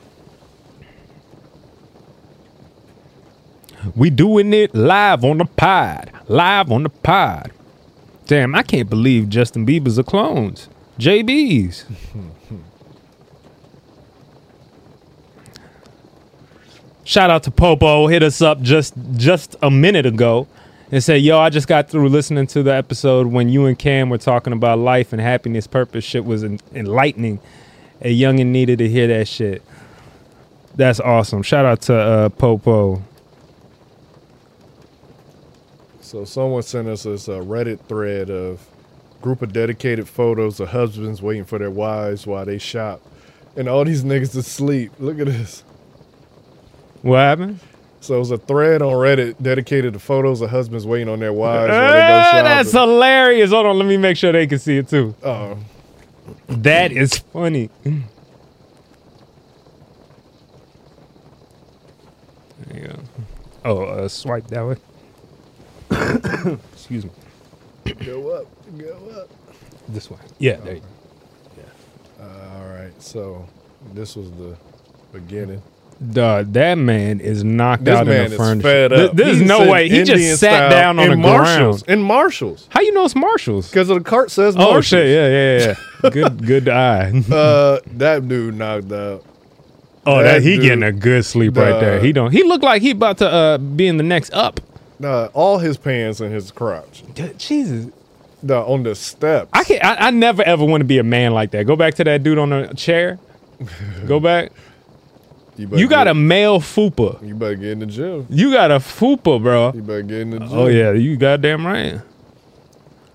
A: We doing it live on the pod. Live on the pod. Damn, I can't believe Justin Bieber's a clones. JB's. [LAUGHS] Shout out to Popo. Hit us up just just a minute ago and said, "Yo, I just got through listening to the episode when you and Cam were talking about life and happiness, purpose. Shit was en- enlightening. A youngin needed to hear that shit. That's awesome. Shout out to uh, Popo.
G: So someone sent us this uh, Reddit thread of group of dedicated photos of husbands waiting for their wives while they shop, and all these niggas asleep. Look at this.
A: What happened?
G: So it was a thread on Reddit dedicated to photos of husbands waiting on their wives while they go
A: Ah,
G: shopping.
A: that's hilarious. Hold on, let me make sure they can see it too.
G: Oh,
A: That is funny. There you go. Oh, uh, swipe that way. [COUGHS] Excuse me.
G: go up, go up.
A: This way. Yeah, there you
G: Uh, all right, so this was the beginning.
A: Dog, that man is knocked
G: This
A: out in the furniture. Th- There's
G: He
A: no way. He
G: Indian
A: just sat down on
G: in
A: the
G: Marshalls.
A: ground.
G: In Marshalls,
A: How you know it's Marshalls?
G: because the cart says Marshalls.
A: Oh shit! Yeah, yeah, yeah. good, [LAUGHS] good eye.
G: uh, that dude knocked out.
A: oh, that,
G: that
A: he
G: dude-
A: getting a good sleep right there. He don't. He looked like he about to uh, be in the next up.
G: Nah, all his pants and his crotch.
A: Jesus.
G: The, on the steps.
A: I can I, I never ever want to be a man like that. Go back to that dude on the chair. Go [LAUGHS] back.
G: better
A: You got
G: get-
A: a male fupa.
G: You better get in the gym.
A: You got a fupa, bro.
G: You better get in the oh, gym.
A: Oh yeah, you goddamn right.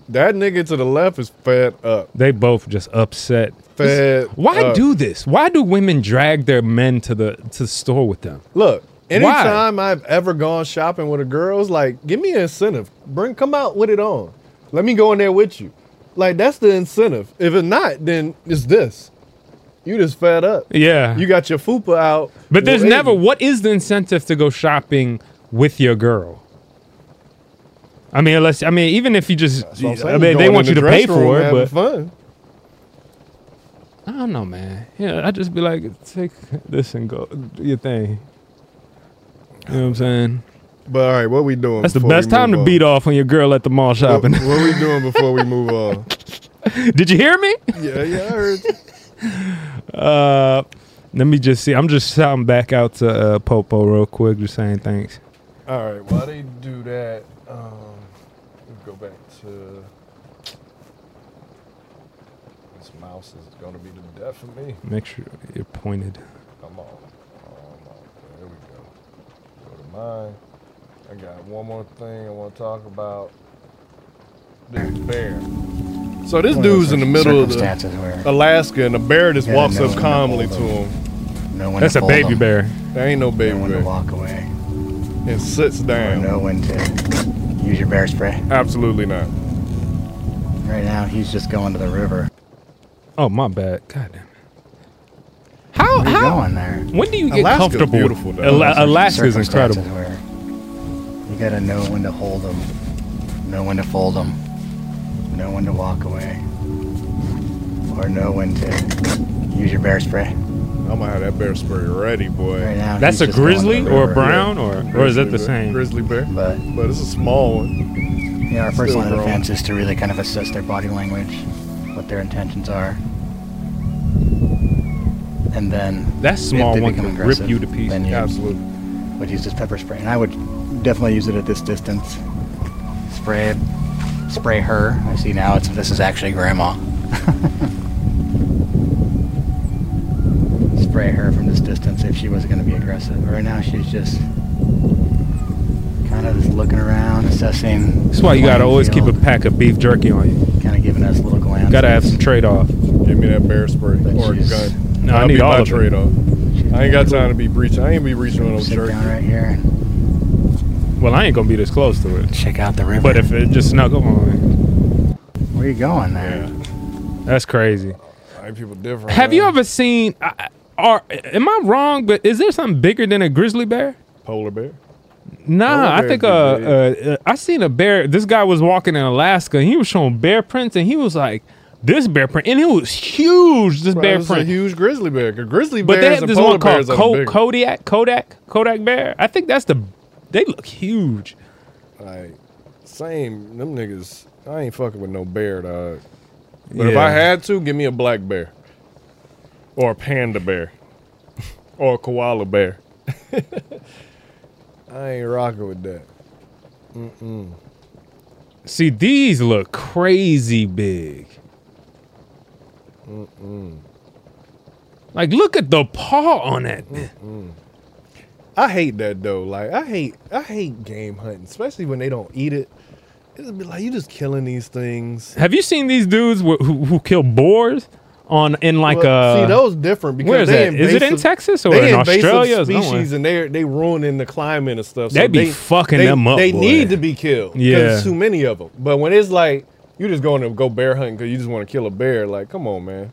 G: That nigga to the left is fed up.
A: They both just upset.
G: Fed.
A: Why
G: up.
A: do this? Why do women drag their men to the to the store with them?
G: Look,
A: Why?
G: anytime I've ever gone shopping with a girl, it's like, give me an incentive. Bring, come out with it on. Let me go in there with you. Like that's the incentive. If it's not, then it's this. You just fed up.
A: Yeah.
G: You got your fupa out.
A: But there's never what is the incentive to go shopping with your girl? I mean, unless I mean, even if you just, I mean, they want you to pay for it, but
G: fun.
A: I don't know, man. Yeah, I just be like, take this and go do your thing. You know what I'm saying?
G: But all right, what we doing?
A: That's the best time to
G: on?
A: beat off on your girl at the mall
G: What,
A: shopping.
G: what we doing before we move [LAUGHS] on?
A: Did you hear me?
G: Yeah, yeah, I heard. you. [LAUGHS]
A: Uh, let me just see. I'm just shouting back out to uh, Popo real quick, just saying thanks.
G: All right, while they do that, um, go back to this mouse is gonna be the death of me.
A: Make sure you're pointed.
G: Come on, come on, there we go. Go to mine. I got one more thing I want to talk about. This bear. So this
U: One
G: dude's in the middle of the Alaska, and the bear just
U: you gotta
G: walks
U: know
G: up
U: when to
G: calmly to him.
U: Know when
A: That's
U: to
A: a baby
U: them,
A: bear.
G: There ain't no baby
U: know when
G: bear.
U: to walk away,
G: And sits
U: or
G: down.
U: know when to use your bear spray.
G: Absolutely not.
U: Right now, he's just going to the river.
A: Oh my bad. God damn it. How
U: Where you
A: how
U: going there?
A: when do you get
G: Alaska's
A: comfortable?
G: beautiful, though.
A: Ala-
U: Those
A: Alaska's incredible.
U: Where you gotta know when to hold them, know when to fold them, know when to walk away, or know when to use your bear spray.
G: I'm gonna have that bear spray ready, boy.
U: Right now,
A: That's a
U: just going to
A: grizzly or a brown or or is that the
G: bear.
A: same?
G: Grizzly bear.
U: But
G: But it's a small one.
U: Yeah, our first
G: Still
U: line of
G: growing.
U: defense is to really kind of assess their body language, what their intentions are. And then
A: That small
U: if they
A: one
U: become
A: could rip you to pieces.
U: Then you
G: Absolutely.
U: would use this pepper spray, and I would definitely use it at this distance. Spray it, spray her. I see now it's this is actually grandma. [LAUGHS] spray her from this distance if she was going to be aggressive. Right now she's just kind of just looking around, assessing.
A: That's why you gotta always keep a pack of beef jerky on you.
U: Kind of giving us a little glances.
A: Gotta have some trade off.
G: Give me that bear spray or a gun.
A: No, I
G: That'll
A: need
G: be
A: all
G: my
A: of
G: trade off. I ain't got time to be breaching. I ain't be breaching on no
U: Sit
G: jerky.
U: down right here.
A: Well, I ain't gonna be this close to it.
U: Check out the river.
A: But if it just snuck up on me,
U: Where you going there?
A: that's crazy.
G: White people different.
A: Have you
G: man.
A: ever seen? I- I- Are am I wrong? But is there something bigger than a grizzly bear?
G: polar bear?
A: Nah,
G: Polar
A: I
G: bears
A: think
G: be
A: uh,
G: big.
A: uh, uh, I seen a bear. This guy was walking in Alaska. and He was showing bear prints, and he was like, "This bear print," and it was huge. This
G: Bro,
A: bear
G: is a
A: print.
G: huge grizzly bear. 'cause grizzly
A: bear.
G: But
A: they have this one called
G: bears are
A: Ko-
G: bigger.
A: Kodiak, Kodak, Kodak bear. I think that's the. They look huge.
G: Like same, them niggas. I ain't fucking with no bear, dog. But if I had to, give me a black bear, or a panda bear, [LAUGHS] or a koala bear. [LAUGHS] I ain't rocking with that. Mm-mm.
A: See, these look crazy big.
G: Mm-mm.
A: Like, look at the paw on that.
G: Mm. I hate that though. Like I hate, I hate game hunting, especially when they don't eat it. It'll be like you just killing these things.
A: Have you seen these dudes wh- who, who kill boars on in like
G: Well,
A: uh
G: see those different because they
A: where is
G: they
A: that? Is it in Texas or
G: they
A: in
G: invasive
A: Australia
G: species and they they ruining the climate and stuff.
A: They be fucking
G: they,
A: them up,
G: They
A: boy.
G: need to be killed.
A: Yeah.
G: there's too many of them. But when it's like you just going to go bear hunting because you just want to kill a bear, like come on, man.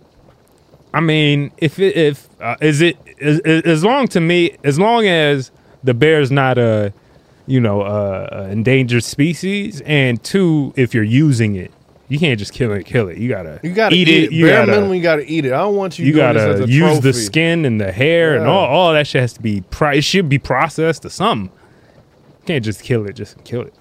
A: I mean, if it, if uh, is it is, is- as long to me as long as the bear's not a you know uh, a endangered species, and two, if you're using it, you can't just kill it. Kill it. You gotta
G: You gotta
A: eat,
G: eat,
A: it. You
G: Bare
A: gotta
G: minimum, you gotta eat it. I don't want you.
A: you
G: doing this as
A: gotta
G: a
A: use the skin and the hair and all all that shit has to be. Pro- it should be processed or something. You can't just kill it. Just kill it.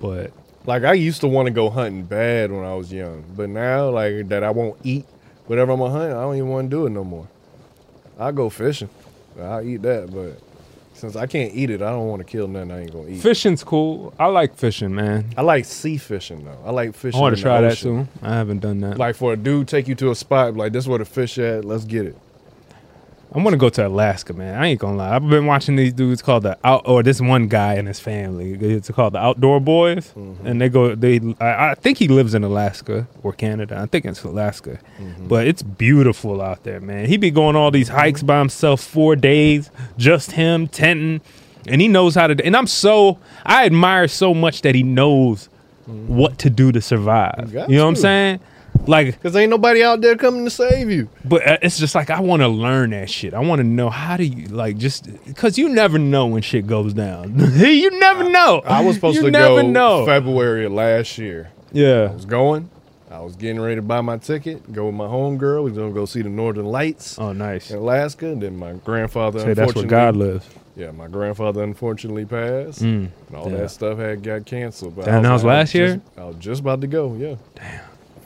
A: But
G: Like I used to want to go hunting bad when I was young, but now like that I won't eat whatever I'm gonna hunt. I don't even want to do it no more. I go fishing. I'll eat that, but since I can't eat it, I don't want to kill nothing. I ain't gonna eat.
A: fishing's cool. I like fishing, man.
G: I like sea fishing though. I like fishing.
A: I want to try that too. I haven't done that.
G: Like for a dude take you to a spot like this, is where the fish at? Let's get it.
A: I'm gonna go to Alaska, man. I ain't gonna lie. I've been watching these dudes called the out, or this one guy and his family. It's called the Outdoor Boys,
G: Mm-hmm.
A: and they go. They, I, I think he lives in Alaska or Canada. I think it's Alaska,
G: Mm-hmm.
A: but it's beautiful out there, man. He be going all these hikes by himself, four days, just him tenting, and he knows how to. And I'm so I admire so much that he knows what to do to survive.
G: Mm-hmm.
A: You know what I'm saying? Like
G: Cause ain't nobody out there coming to save you.
A: but uh, it's just like I want to learn that shit. I want to know how do you like just because you never know when shit goes down. [LAUGHS] you never know.
G: I was supposed
A: you
G: to go
A: know.
G: February of last year.
A: Yeah.
G: I was going. I was getting ready to buy my ticket, go with my homegirl. We was gonna go see the Northern Lights.
A: Oh, nice.
G: In Alaska. Then my grandfather.
A: Say that's where God lives.
G: Yeah, my grandfather unfortunately passed,
A: Mm,
G: and all
A: yeah.
G: that stuff had got canceled. But
A: Damn, that was
G: like, I
A: last year?
G: just- I was just about to go. Yeah. Damn.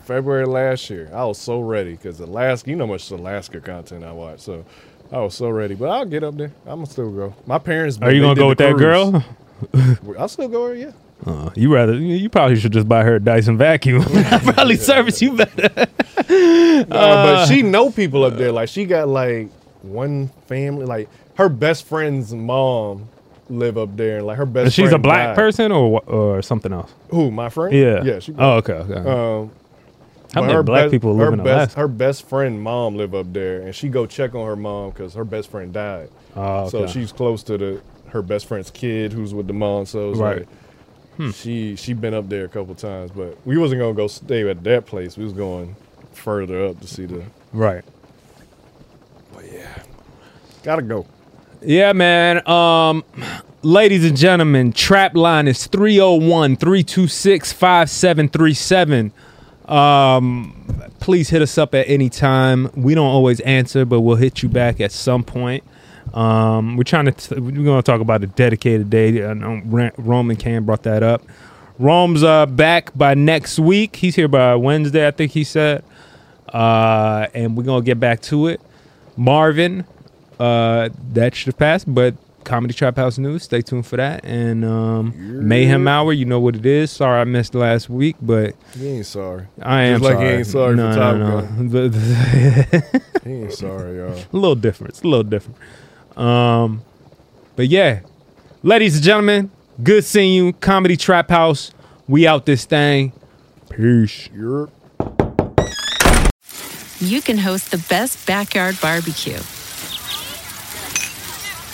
G: February last year, I was so ready because Alaska. You know much Alaska content I watch, so I was so ready. But I'll get up there. I'm gonna still go. My parents.
A: Are you gonna go with that girl? [LAUGHS]
G: I'll still go. Yeah.
A: Uh, you rather you probably should just buy her a Dyson vacuum. [LAUGHS] I [LAUGHS] probably service you better.
G: Nah, but
A: Uh,
G: she know people up there. Like she got like one family. Like her best friend's mom live up there, and like her best.
A: She's a black
G: died.
A: person or or something else.
G: Who my friend?
A: Yeah.
G: yeah. She
A: Oh, okay, okay.
G: Um,
A: How
G: but
A: many black people live
G: her
A: in
G: best,
A: Alaska?
G: Her best friend mom live up there, and she go check on her mom because her best friend died.
A: Oh,
G: So she's close to the her best friend's kid who's with the mom. So
A: Right.
G: like
A: Hmm.
G: she she been up there a couple times, but we wasn't gonna go stay at that place. We was going further up to see the.
A: Right.
G: But yeah, Gotta go.
A: Yeah, man. Um, ladies and gentlemen, trap line is 301 326 5737. Um, please hit us up at any time. We don't always answer, but we'll hit you back at some point. Um, we're trying to, t- we're going to talk about a dedicated day. I know Rome and Cam brought that up. Rome's uh, back by next week. He's here by Wednesday, I think he said. Uh, and we're gonna get back to it. Marvin, uh, that should have passed, but Comedy Trap House News, stay tuned for that. And um, Mayhem Hour, you know what it is. Sorry I missed last week, but
G: He ain't sorry.
A: I am
G: Just like
A: sorry.
G: he ain't sorry
A: no,
G: for Top
A: no, no. [LAUGHS] [LAUGHS]
G: He ain't sorry, y'all.
A: a little different. It's a little different. Um, but yeah, ladies and gentlemen, good seeing you. Comedy Trap House. We out this thing. Peace.
G: You're
J: you can host the best backyard barbecue.